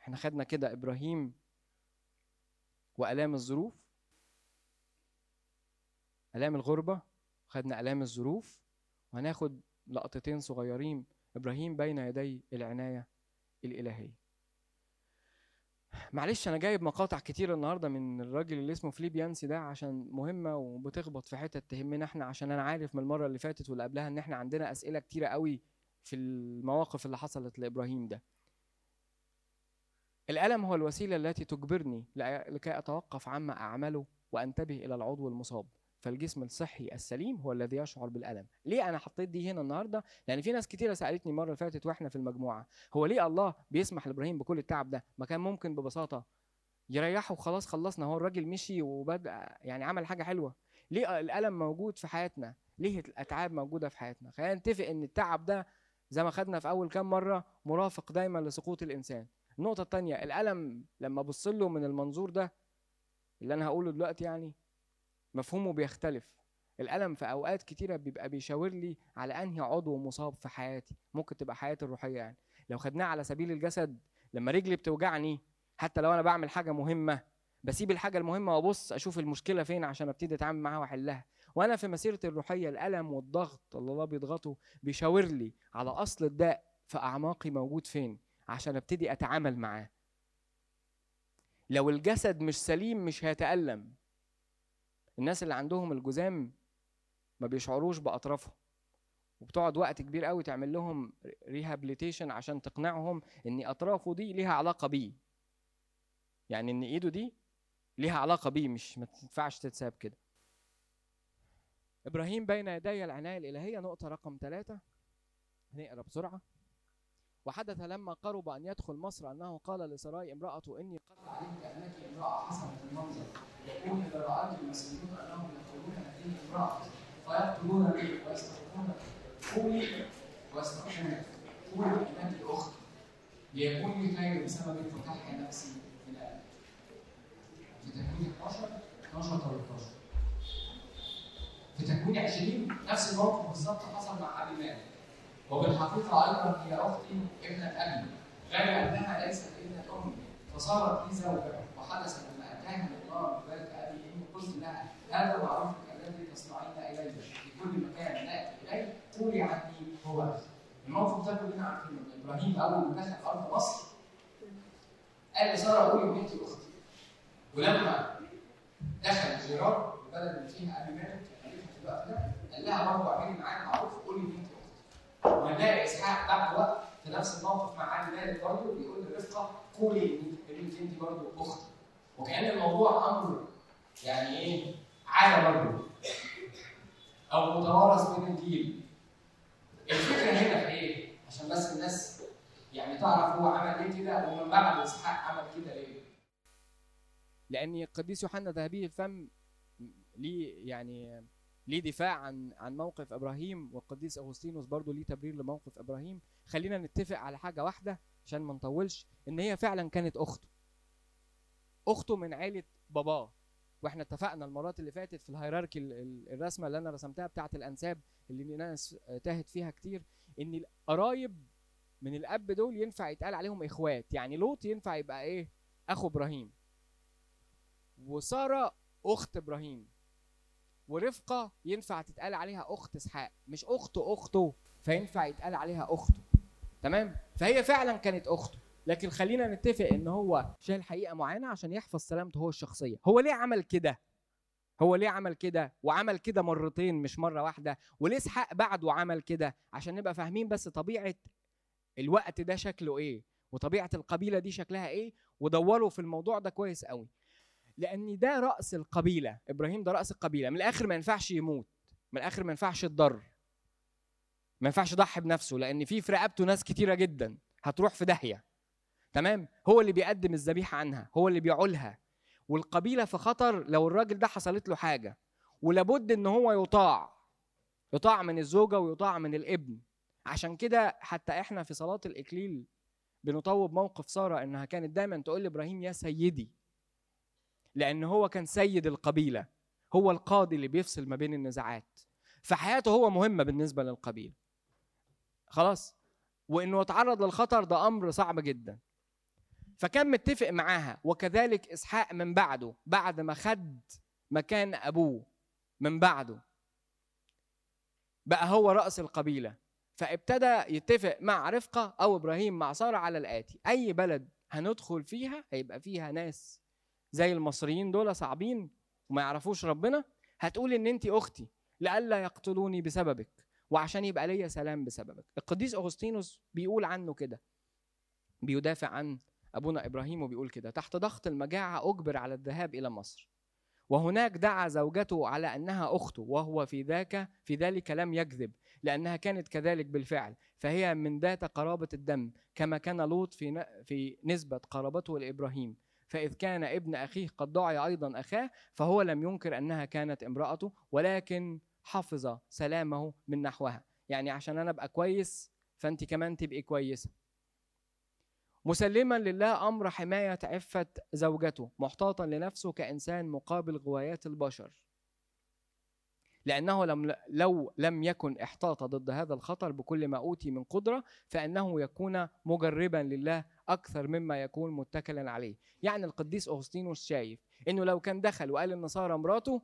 إحنا خدنا كده إبراهيم وآلام الظروف. آلام الغربة خدنا آلام الظروف. وهناخد لقطتين صغيرين إبراهيم بين يدي العناية الإلهية. معلش أنا جايب مقاطع كتير النهارده من الراجل اللي اسمه فليب يانسي ده عشان مهمة وبتخبط في حتت تهمنا إحنا عشان أنا عارف من المرة اللي فاتت واللي قبلها إن إحنا عندنا أسئلة كتيرة قوي في المواقف اللي حصلت لإبراهيم ده. الألم هو الوسيلة التي تجبرني لكي أتوقف عما أعمله وأنتبه إلى العضو المصاب. فالجسم الصحي السليم هو الذي يشعر بالألم. ليه أنا حطيت دي هنا النهارده؟ لأن في ناس كتيرة سألتني المره اللي فاتت وإحنا في المجموعة هو ليه الله بيسمح لإبراهيم بكل التعب ده؟ ما كان ممكن ببساطة يريحه وخلاص خلصنا هو الراجل مشي وبدأ يعني عمل حاجة حلوة. ليه الألم موجود في حياتنا؟ ليه الأتعاب موجودة في حياتنا؟ خلينا نتفق إن التعب ده زي ما خدنا في أول كام مرة مرافق دايما لسقوط الإنسان. النقطة الثانية الألم لما ابص له من المنظور ده اللي أنا هقوله دلوقتي يعني مفهومه بيختلف. الألم في أوقات كتيرة بيبقى بيشاور لي على أنهي عضو مصاب في حياتي ممكن تبقى حياتي الروحية يعني. لو خدناه على سبيل الجسد لما رجلي بتوجعني حتى لو أنا بعمل حاجة مهمة بسيب الحاجة المهمة وأبص أشوف المشكلة فين عشان أبتدي أتعامل معاها وأحلها. وأنا في مسيرتي الروحية الألم والضغط اللي الله بيضغطه بيشاور لي على أصل الداء في أعماقي موجود فين عشان أبتدي أتعامل معاه. لو الجسد مش سليم مش هيتألم. الناس اللي عندهم الجذام ما بيشعروش بأطرافهم. وبتقعد وقت كبير قوي تعمل لهم rehabilitation عشان تقنعهم إن أطرافه دي ليها علاقة بيه. يعني إن إيده دي ليها علاقة بيه مش ما تنفعش تتساب كده. إبراهيم بين يدي العناية الإلهية نقطة رقم ثلاثة نقرأ بسرعة. وحدث لما قرب أن يدخل مصر أنه قال لسراي امرأته إني قد علمت أنك امرأة حسنة المنظر يقول اذا رايت المسلمون أنهم يقولون هذه امرأة فيقتلون بي ويستحقون قولي ويستحقون قولي انك اخت ليكون لي خير بسبب فتح نفسي في الآن في تكوين 12 12 13 في تكوين 20 نفس الموقف بالظبط حصل مع أبي مالك. وبالحقيقة أيضا هي أختي ابنه ابي غير أنها ليست ابنة امي فصارت لي زوجه وحدث لما أتاها الله لها هذا معروفك الذي تصنعين الي في كل مكان ناتي اليه قولي عني هو الموقف ده كلنا عارفينه. إبراهيم أول ما دخل أرض مصر قال لسارة قولي بنتي أختي ولما دخل جيران البلد اللي فيها أبي مالك في الوقت ده قال لها برضه اعملي معايا معروف قولي بنتي أختي ونلاقي إسحاق بعد وقت في نفس الموقف مع أبي مالك برضه بيقول لرفقة قولي بنت انت برضه أختي وكأن الموضوع أمر يعني إيه؟ عاده برضه. أو متوارث بين الجيل. الفكرة هنا في إيه؟ عشان بس الناس يعني تعرف هو عمل إيه كده ومن بعد اسحاق عمل كده ليه؟ لأن القديس يوحنا ذهبي الفم ليه يعني ليه دفاع عن عن موقف إبراهيم والقديس أغسطينوس برضه ليه تبرير لموقف إبراهيم. خلينا نتفق على حاجة واحدة عشان ما نطولش إن هي فعلا كانت أخته. أخته من عيلة باباه. وإحنا اتفقنا المرات اللي فاتت في الهيراركي الرسمة اللي أنا رسمتها بتاعة الأنساب اللي الناس تاهت فيها كتير إن القرايب من الأب دول ينفع يتقال عليهم إخوات. يعني لوط ينفع يبقى إيه؟ أخو إبراهيم. وسارة أخت إبراهيم. ورفقة ينفع تتقال عليها أخت إسحاق. مش اخت أخته. فينفع يتقال عليها أخته. تمام؟ فهي فعلا كانت أخته. لكن خلينا نتفق إن هو شال حقيقة معينة عشان يحفظ سلامته هو الشخصية. هو ليه عمل كده؟ هو ليه عمل كده؟ وعمل كده مرتين مش مرة واحدة. وليه اسحاق بعده عمل كده؟ عشان نبقى فاهمين بس طبيعة الوقت ده شكله إيه؟ وطبيعة القبيلة دي شكلها إيه؟ ودوروا في الموضوع ده كويس قوي. لأن ده رأس القبيلة. إبراهيم ده رأس القبيلة. من الآخر ما ينفعش يموت. من الآخر ما ينفعش يتضر. ما ينفعش يضحي بنفسه. لأن في في رقبته ناس كتيرة جدا. هتروح في داهية. تمام؟ هو اللي بيقدم الذبيحة عنها هو اللي بيعولها. والقبيلة في خطر لو الراجل ده حصلت له حاجة ولابد إن هو يطاع يطاع من الزوجة ويطاع من الابن. عشان كده حتى إحنا في صلاة الإكليل بنطوب موقف سارة إنها كانت دايما تقول لإبراهيم يا سيدي لأن هو كان سيد القبيلة هو القاضي اللي بيفصل ما بين النزاعات. فحياته هو مهمة بالنسبة للقبيلة. خلاص؟ وإنه يتعرض للخطر ده أمر صعب جدا. فكان متفق معاها. وكذلك إسحاق من بعده بعد ما خد مكان أبوه من بعده بقى هو رأس القبيلة. فابتدى يتفق مع رفقة أو إبراهيم مع سارة على الآتي. أي بلد هندخل فيها هيبقى فيها ناس زي المصريين دول صعبين وما يعرفوش ربنا. هتقول إن انت أختي لئلا يقتلوني بسببك وعشان يبقى ليا سلام بسببك. القديس أغسطينوس بيقول عنه كده بيدافع عن أبونا إبراهيم وبيقول كده تحت ضغط المجاعة أجبر على الذهاب إلى مصر. وهناك دعا زوجته على أنها أخته وهو في ذاك في ذلك لم يكذب لأنها كانت كذلك بالفعل. فهي من ذات قرابة الدم كما كان لوط في في نسبة قرابته لإبراهيم. فإذ كان ابن أخيه قد دعي أيضا أخاه فهو لم ينكر أنها كانت امرأته ولكن حفظ سلامه من نحوها. يعني عشان أنا أبقى كويس فأنت كمان تبقي كويسة. مسلما لله أمر حماية عفة زوجته محتاطا لنفسه كإنسان مقابل غوايات البشر. لأنه لم لو لم يكن احتاط ضد هذا الخطر بكل ما أوتي من قدرة فإنه يكون مجربا لله أكثر مما يكون متكلا عليه. يعني القديس أغسطينوس شايف إنه لو كان دخل وقال النصارى مراته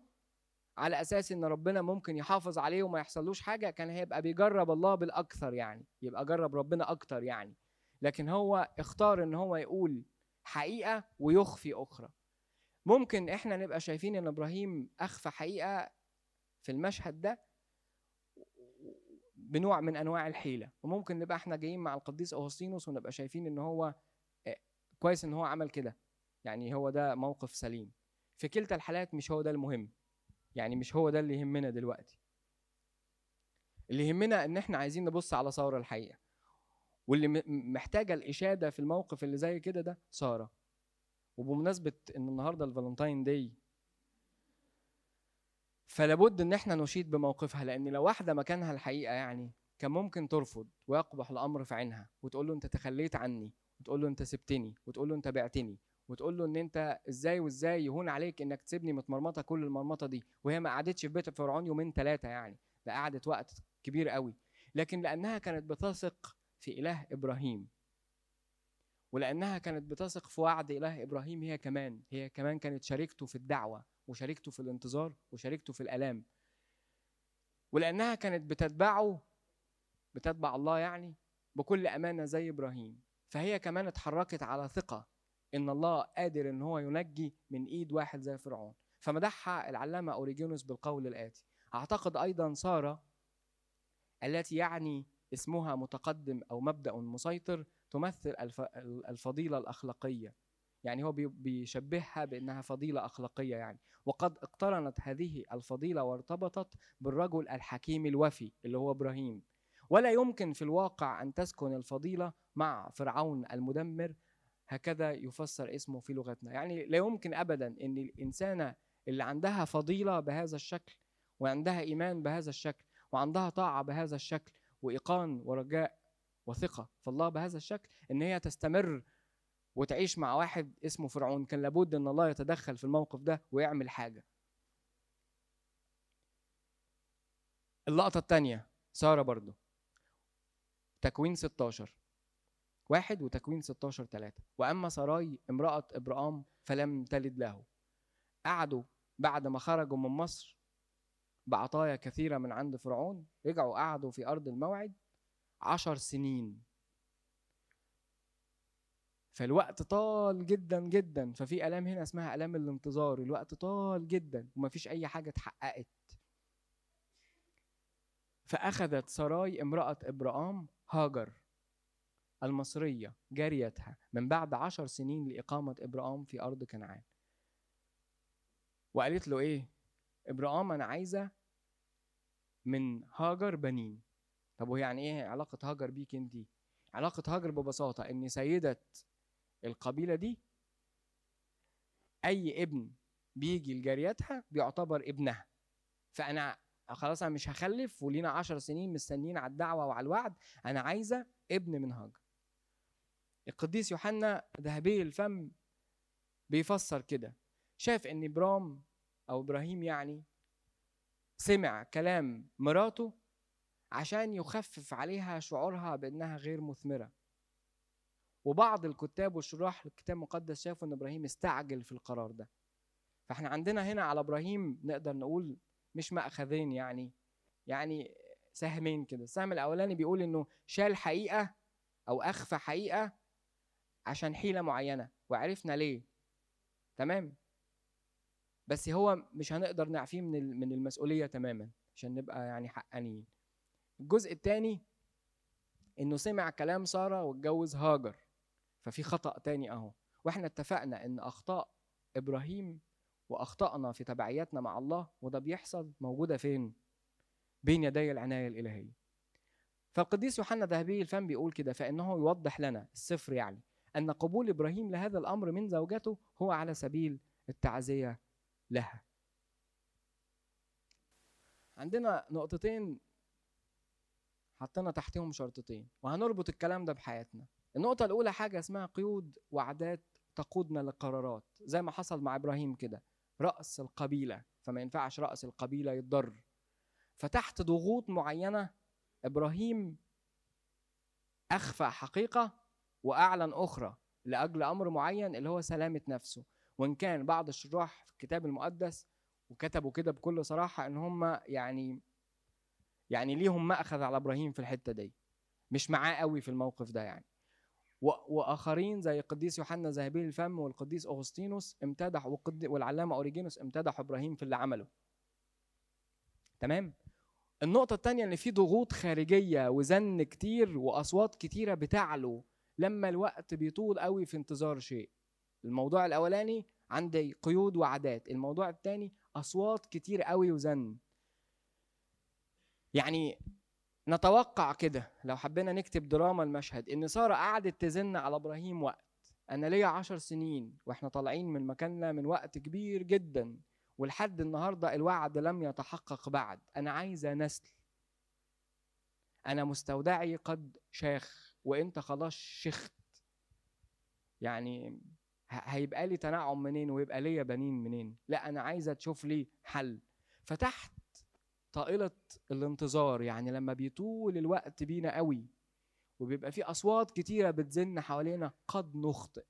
على أساس إن ربنا ممكن يحافظ عليه وما يحصلوش حاجة كان هيبقى بيجرب الله بالأكثر يعني يبقى جرب ربنا أكتر يعني. لكن هو اختار إن هو يقول حقيقة ويخفي أخرى. ممكن إحنا نبقى شايفين إن إبراهيم أخفى حقيقة في المشهد ده بنوع من أنواع الحيلة. وممكن نبقى إحنا جايين مع القديس اوغسطينوس ونبقى شايفين إن هو كويس إن هو عمل كده. يعني هو ده موقف سليم. في كلتا الحالات مش هو ده المهم. يعني مش هو ده اللي يهمنا دلوقتي. اللي يهمنا إن إحنا عايزين نبص على ساره الحقيقة. واللي محتاجة الإشادة في الموقف اللي زي كده ده سارة. وبمناسبة إن النهارده ال Valentine's Day فلابد إن إحنا نشيد بموقفها لأن لو واحدة مكانها الحقيقة يعني كان ممكن ترفض ويقبح الأمر في عينها وتقول له أنت تخليت عني وتقول له أنت سبتني وتقول له أنت بعتني وتقول له إن أنت إزاي وإزاي يهون عليك إنك تسيبني متمرمطة كل المرمطة دي وهي ما قعدتش في بيت فرعون يومين ثلاثة يعني ده قعدت وقت كبير قوي لكن لأنها كانت بتثق في إله إبراهيم. ولأنها كانت بتثق في وعد إله إبراهيم هي كمان. هي كمان كانت شريكته في الدعوة وشاركته في الانتظار وشاركته في الألام. ولأنها كانت بتتبعه بتتبع الله يعني بكل أمانة زي إبراهيم. فهي كمان اتحركت على ثقة إن الله قادر إن هو ينجي من إيد واحد زي فرعون. فمدحها العلامة أوريجينوس بالقول الآتي. أعتقد أيضا سارة التي يعني اسمها متقدم أو مبدأ مسيطر تمثل الفضيلة الأخلاقية. يعني هو بيشبهها بأنها فضيلة أخلاقية يعني. وقد اقترنت هذه الفضيلة وارتبطت بالرجل الحكيم الوفي اللي هو إبراهيم. ولا يمكن في الواقع أن تسكن الفضيلة مع فرعون المدمر. هكذا يفسر اسمه في لغتنا. يعني لا يمكن ابدا إن الانسانه اللي عندها فضيلة بهذا الشكل وعندها إيمان بهذا الشكل وعندها طاعة بهذا الشكل وإيقان ورجاء وثقة. في الله بهذا الشكل إن هي تستمر وتعيش مع واحد اسمه فرعون كان لابد إن الله يتدخل في الموقف ده ويعمل حاجة. اللقطة الثانية سارة برضو. تكوين 16 واحد وتكوين 16 ثلاثة وأما سراي امرأة إبرام فلم تلد له. قعدوا بعد ما خرجوا من مصر بعطايا كثيرة من عند فرعون رجعوا قعدوا في أرض الموعد عشر سنين. فالوقت طال جدا جدا. ففي آلام هنا اسمها آلام الانتظار. الوقت طال جدا ومفيش أي حاجة اتحققت. فأخذت سراي امرأة ابرام هاجر المصرية جاريتها من بعد عشر سنين لإقامة ابرام في أرض كنعان. وقالت له إيه؟ ابرام أنا عايزة من هاجر بنين. طب ويعني إيه علاقة هاجر بيك انت؟ علاقة هاجر ببساطة إن سيدة القبيلة دي أي ابن بيجي لجاريتها بيعتبر ابنها. فأنا خلاص أنا مش هخلف ولينا عشر سنين مستنيين على الدعوة وعلى الوعد. أنا عايزة ابن من هاجر. القديس يوحنا ذهبي الفم بيفسر كده. شاف إن ابرام أو إبراهيم يعني سمع كلام مراته عشان يخفف عليها شعورها بأنها غير مثمرة. وبعض الكتاب والشراح للكتاب المقدس شافوا إن إبراهيم استعجل في القرار ده. فإحنا عندنا هنا على إبراهيم نقدر نقول مش مأخذين يعني يعني سهمين كده. السهم الأولاني بيقول إنه شال حقيقة أو أخفى حقيقة عشان حيلة معينة وعرفنا ليه. تمام؟ بس هو مش هنقدر نعفيه من من المسؤولية تماما عشان نبقى يعني حقانيين. الجزء الثاني إنه سمع كلام سارة واتجوز هاجر ففي خطأ تاني أهو. وإحنا اتفقنا إن أخطاء إبراهيم واخطائنا في تبعياتنا مع الله وده بيحصل موجودة فين؟ بين يدي العناية الإلهية. فالقديس يوحنا ذهبي الفم بيقول كده فإنه يوضح لنا السفر يعني أن قبول إبراهيم لهذا الأمر من زوجته هو على سبيل التعزية لها. عندنا نقطتين حطينا تحتهم شرطتين وهنربط الكلام ده بحياتنا. النقطة الأولى حاجة اسمها قيود وعادات تقودنا للقرارات زي ما حصل مع إبراهيم كده رأس القبيلة فما ينفعش رأس القبيلة يتضر. فتحت ضغوط معينة إبراهيم أخفى حقيقة وأعلن أخرى لأجل أمر معين اللي هو سلامة نفسه. وإن كان بعض الشراح في الكتاب المقدس وكتبوا كده بكل صراحة إن هم يعني يعني ليهم مأخذ على إبراهيم في الحتة دي. مش معاه قوي في الموقف ده يعني. وآخرين زي القديس يوحنا ذهبي الفم والقديس أغسطينوس امتدحوا والعلامة أوريجينوس امتدحوا إبراهيم في اللي عمله. تمام؟ النقطة الثانية إن في ضغوط خارجية وزن كتير وأصوات كتيرة بتعلو لما الوقت بيطول قوي في انتظار شيء. الموضوع الأولاني عندي قيود وعادات، الموضوع الثاني أصوات كتير قوي وزن. يعني نتوقع كده لو حبينا نكتب دراما المشهد إن سارة قعدت تزن على إبراهيم وقت. أنا ليا عشر سنين وإحنا طالعين من مكاننا من وقت كبير جدا ولحد النهارده الوعد لم يتحقق بعد. أنا عايزة نسل. أنا مستودعي قد شاخ وإنت خلاص شخت. يعني هيبقى لي تنعم منين ويبقى ليا بنين منين؟ لا أنا عايزة تشوف لي حل. فتحت طائلة الانتظار يعني لما بيطول الوقت بينا قوي وبيبقى في أصوات كتيرة بتزن حوالينا قد نخطئ.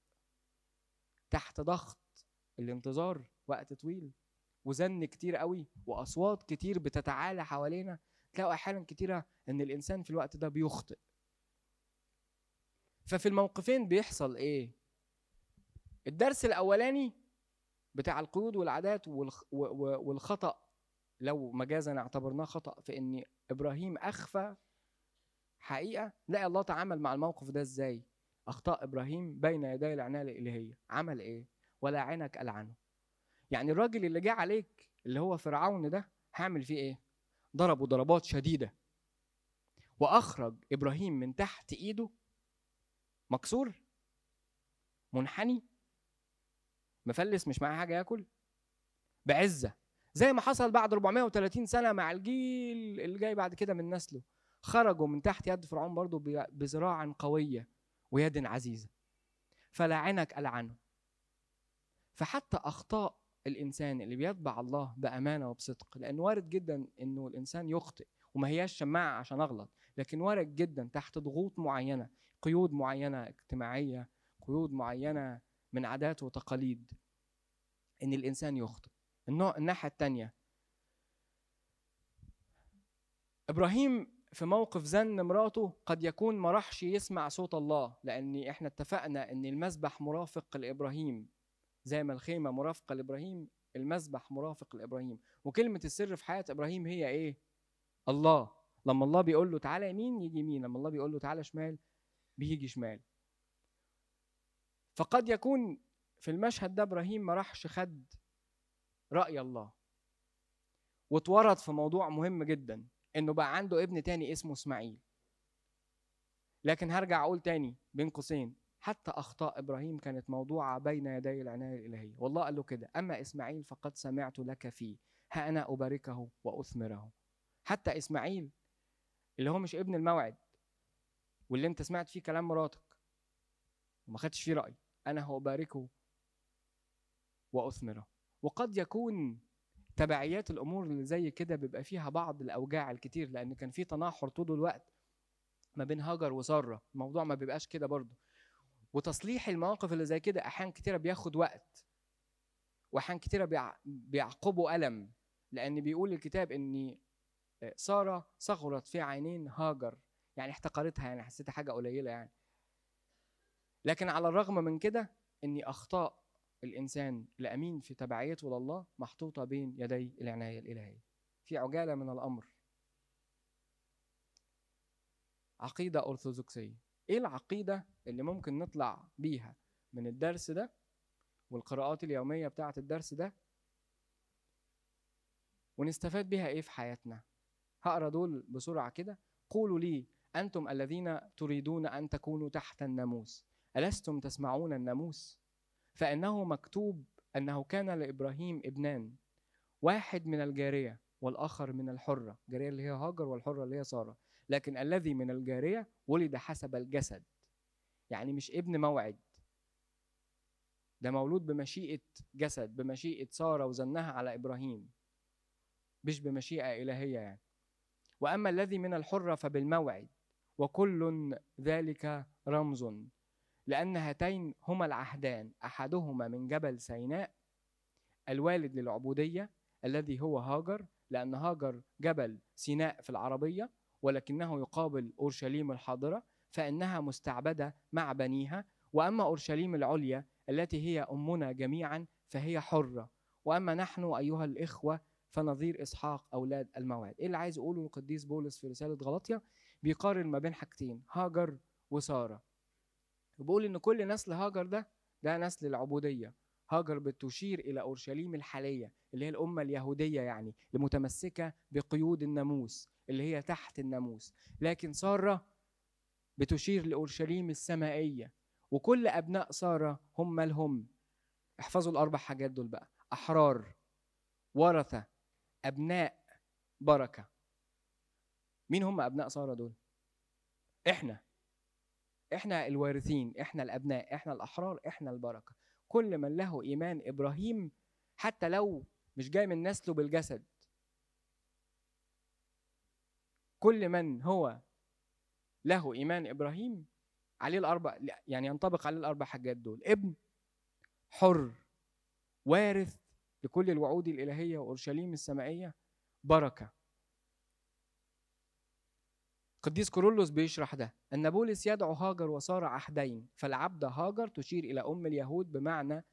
تحت ضغط الانتظار وقت طويل وزن كتير قوي وأصوات كتير بتتعالى حوالينا تلاقوا أحيانا كتيرة إن الإنسان في الوقت ده بيخطئ. ففي الموقفين بيحصل إيه؟ الدرس الأولاني بتاع القيود والعادات والخطأ. لو مجازا اعتبرناه خطأ في إن إبراهيم أخفى حقيقة لا الله تعامل مع الموقف ده إزاي؟ اخطاء إبراهيم بين يدي العناية الإلهية. عمل إيه؟ ولا عينك ألعنه. يعني الراجل اللي جه عليك اللي هو فرعون ده هعمل فيه إيه؟ ضربه ضربات شديدة. وأخرج إبراهيم من تحت إيده. مكسور؟ منحني؟ مفلس مش معاه حاجة ياكل؟ بعزة. زي ما حصل بعد 430 سنة مع الجيل اللي جاي بعد كده من نسله. خرجوا من تحت يد فرعون برضه بذراع قوية ويد عزيزة. فلعنك العنه فحتى أخطاء الإنسان اللي بيتبع الله بأمانة وبصدق لأن وارد جدا إنه الإنسان يخطئ وما هياش شماعة عشان أغلط لكن وارد جدا تحت ضغوط معينة قيود معينة اجتماعية قيود معينة من عادات وتقاليد إن الإنسان يخطئ. النوع الناحية الثانية إبراهيم في موقف زن مراته قد يكون ما راحش يسمع صوت الله لأن إحنا اتفقنا إن المسبح مرافق لإبراهيم. زي ما الخيمة مرافقة لإبراهيم المسبح مرافق لإبراهيم. وكلمة السر في حياة إبراهيم هي إيه؟ الله. لما الله بيقول له تعالى يمين يجي يمين. لما الله بيقول له تعالى شمال بيجي شمال. فقد يكون في المشهد ده إبراهيم ما راحش خد رأي الله. واتورط في موضوع مهم جدا إنه بقى عنده ابن تاني اسمه إسماعيل. لكن هرجع أقول تاني بين قوسين حتى أخطاء إبراهيم كانت موضوعة بين يدي العناية الإلهية. والله قال له كده أما إسماعيل فقد سمعت لك فيه ها أنا أباركه وأثمره. حتى إسماعيل اللي هو مش ابن الموعد واللي أنت سمعت فيه كلام مراتك وما خدتش فيه رأي. أنا هأباركه وأثمره. وقد يكون تبعيات الأمور اللي زي كده بيبقى فيها بعض الأوجاع الكتير لأن كان في تناحر طول الوقت ما بين هاجر وساره الموضوع ما بيبقاش كده برضه. وتصليح المواقف اللي زي كده أحيان كتيرة بياخد وقت وأحيان كتيرة بيع... بيعقبه ألم. لأن بيقول الكتاب ان ساره صغرت في عينين هاجر. يعني احتقرتها يعني حسيتها حاجة قليلة يعني. لكن على الرغم من كده ان اخطاء الإنسان الأمين في تبعيته لله محطوطة بين يدي العناية الإلهية. في عجالة من الأمر. عقيدة أرثوذكسية. إيه العقيدة اللي ممكن نطلع بيها من الدرس ده والقراءات اليومية بتاعة الدرس ده؟ ونستفاد بيها إيه في حياتنا؟ هقرأ دول بسرعة كده. قولوا لي أنتم الذين تريدون أن تكونوا تحت الناموس. ألستم تسمعون الناموس؟ فإنه مكتوب أنه كان لإبراهيم ابنان واحد من الجارية والآخر من الحرة. الجارية اللي هي هاجر والحرة اللي هي سارة. لكن الذي من الجارية ولد حسب الجسد. يعني مش ابن موعد. ده مولود بمشيئة جسد بمشيئة سارة وزنها على إبراهيم. مش بمشيئة إلهية يعني. وأما الذي من الحرة فبالموعد. وكل ذلك رمز. لأن هاتين هما العهدان أحدهما من جبل سيناء الوالد للعبودية الذي هو هاجر لأن هاجر جبل سيناء في العربية ولكنه يقابل أورشليم الحاضرة فإنها مستعبدة مع بنيها وأما أورشليم العليا التي هي أمنا جميعا فهي حرة. وأما نحن أيها الإخوة فنظير إسحاق أولاد الموعد. إيه اللي عايز يقوله القديس بولس في رسالة غلطية؟ بيقارن ما بين حاجتين هاجر وسارة. وبيقول إن كل نسل هاجر ده ده نسل العبودية. هاجر بتشير إلى أورشليم الحالية اللي هي الأمة اليهودية يعني المتمسكة بقيود الناموس اللي هي تحت الناموس. لكن سارة بتشير لأورشليم السمائية. وكل أبناء سارة هم الهم احفظوا الأربع حاجات دول بقى. أحرار ورثة أبناء بركة. مين هم أبناء سارة دول؟ إحنا. إحنا الوارثين إحنا الأبناء إحنا الأحرار إحنا البركة. كل من له إيمان إبراهيم حتى لو مش جاي من نسله بالجسد. كل من هو له إيمان إبراهيم عليه الأربع يعني ينطبق عليه الأربع حاجات دول. ابن حر وارث لكل الوعود الإلهية وأورشليم السمائية بركة. قديس كورولوس بيشرح ده أن بولس يدعو هاجر وسارة عهدين فالعبد هاجر تشير إلى أم اليهود بمعنى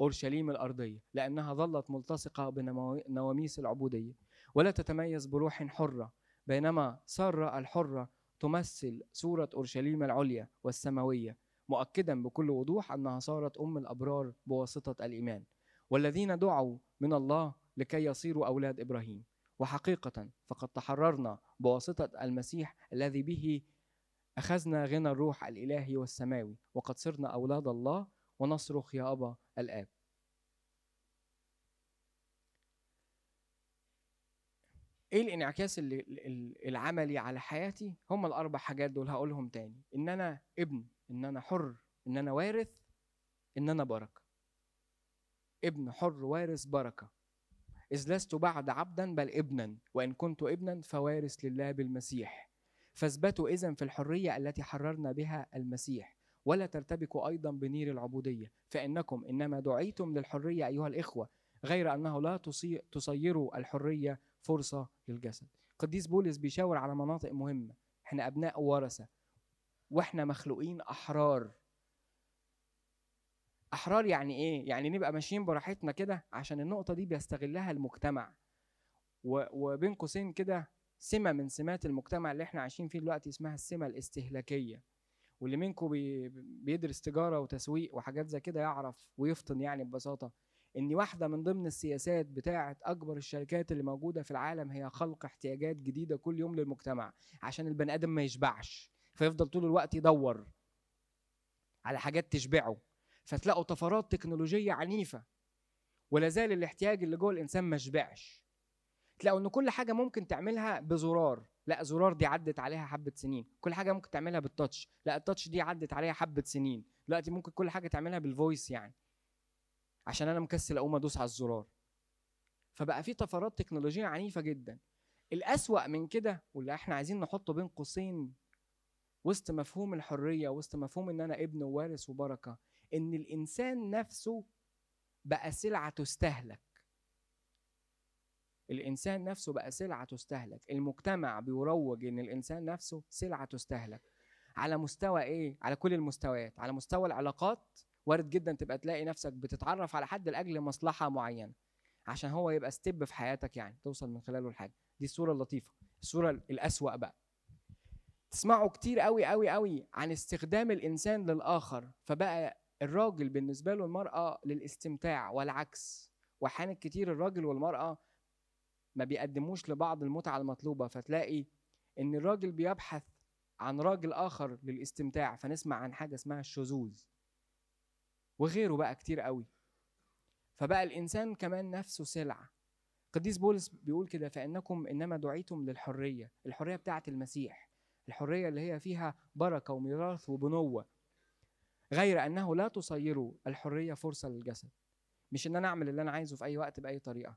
أورشليم الأرضية لأنها ظلت ملتصقة بنواميس العبودية. ولا تتميز بروح حرة بينما سارة الحرة تمثل صورة أورشليم العليا والسماوية مؤكدا بكل وضوح أنها صارت أم الأبرار بواسطة الإيمان. والذين دعوا من الله لكي يصيروا أولاد إبراهيم. وحقيقة فقد تحررنا بواسطة المسيح الذي به أخذنا غنى الروح الإلهي والسماوي وقد صرنا أولاد الله ونصرخ يا أبا الآب. إيه الإنعكاس العملي على حياتي؟ هم الأربع حاجات دول هقولهم تاني. إن أنا ابن إن أنا حر إن أنا وارث إن أنا بركة. ابن حر وارث بركة. إذ لست بعد عبدا بل ابنا وإن كنت ابنا فوارث لله بالمسيح. فاثبتوا إذا في الحرية التي حررنا بها المسيح ولا ترتبكوا أيضا بنير العبودية. فإنكم إنما دعيتم للحرية أيها الإخوة غير أنه لا تصيروا الحرية فرصة للجسد. قديس بولس بيشاور على مناطق مهمة. إحنا أبناء ورثة وإحنا مخلوقين أحرار. احرار يعني إيه؟ يعني نبقى ماشيين براحتنا كده عشان النقطة دي بيستغلها المجتمع. وبين قوسين كده سمة من سمات المجتمع اللي إحنا عايشين فيه دلوقتي اسمها السمة الاستهلاكية. واللي منكم بي بيدرس تجارة وتسويق وحاجات زي كده يعرف ويفطن يعني ببساطة إن واحدة من ضمن السياسات بتاعة أكبر الشركات اللي موجودة في العالم هي خلق احتياجات جديدة كل يوم للمجتمع عشان البني آدم ما يشبعش فيفضل طول الوقت يدور على حاجات تشبعه. فتلاقوا طفرات تكنولوجية عنيفة ولا زال الاحتياج اللي جوه الإنسان ما شبعش. تلاقوا إن كل حاجة ممكن تعملها بزرار. لا زرار دي عدت عليها حبة سنين. كل حاجة ممكن تعملها بالتاتش لا التاتش دي عدت عليها حبة سنين. دلوقتي ممكن كل حاجة تعملها بالفويس يعني. عشان أنا مكسل أقوم أدوس على الزرار. فبقى في طفرات تكنولوجية عنيفة جدا. الأسوأ من كده واللي إحنا عايزين نحطه بين قوسين وسط مفهوم الحرية وسط مفهوم إن أنا ابن ووارث وبركة. إن الإنسان نفسه بقى سلعة تستهلك. الإنسان نفسه بقى سلعة تستهلك. المجتمع بيروج إن الإنسان نفسه سلعة تستهلك. على مستوى إيه؟ على كل المستويات. على مستوى العلاقات وارد جدا تبقى تلاقي نفسك بتتعرف على حد لأجل مصلحة معينة عشان هو يبقى ستيب في حياتك يعني توصل من خلاله لحاجة. دي الصورة اللطيفة. الصورة الأسوأ بقى. تسمعوا كتير قوي قوي قوي عن استخدام الإنسان للآخر فبقى الراجل بالنسبة له المرأة للاستمتاع والعكس. وأحيانا كتير الراجل والمرأة ما بيقدموش لبعض المتعة المطلوبة فتلاقي إن الراجل بيبحث عن راجل آخر للاستمتاع فنسمع عن حاجة اسمها الشذوذ. وغيره بقى كتير قوي. فبقى الإنسان كمان نفسه سلعه قديس بولس بيقول كده فإنكم إنما دعيتم للحرية الحرية بتاعة المسيح الحرية اللي هي فيها بركة وميراث وبنوة. غير أنه لا تصيروا الحرية فرصة للجسد. مش إن أنا أعمل اللي أنا عايزه في أي وقت بأي طريقة.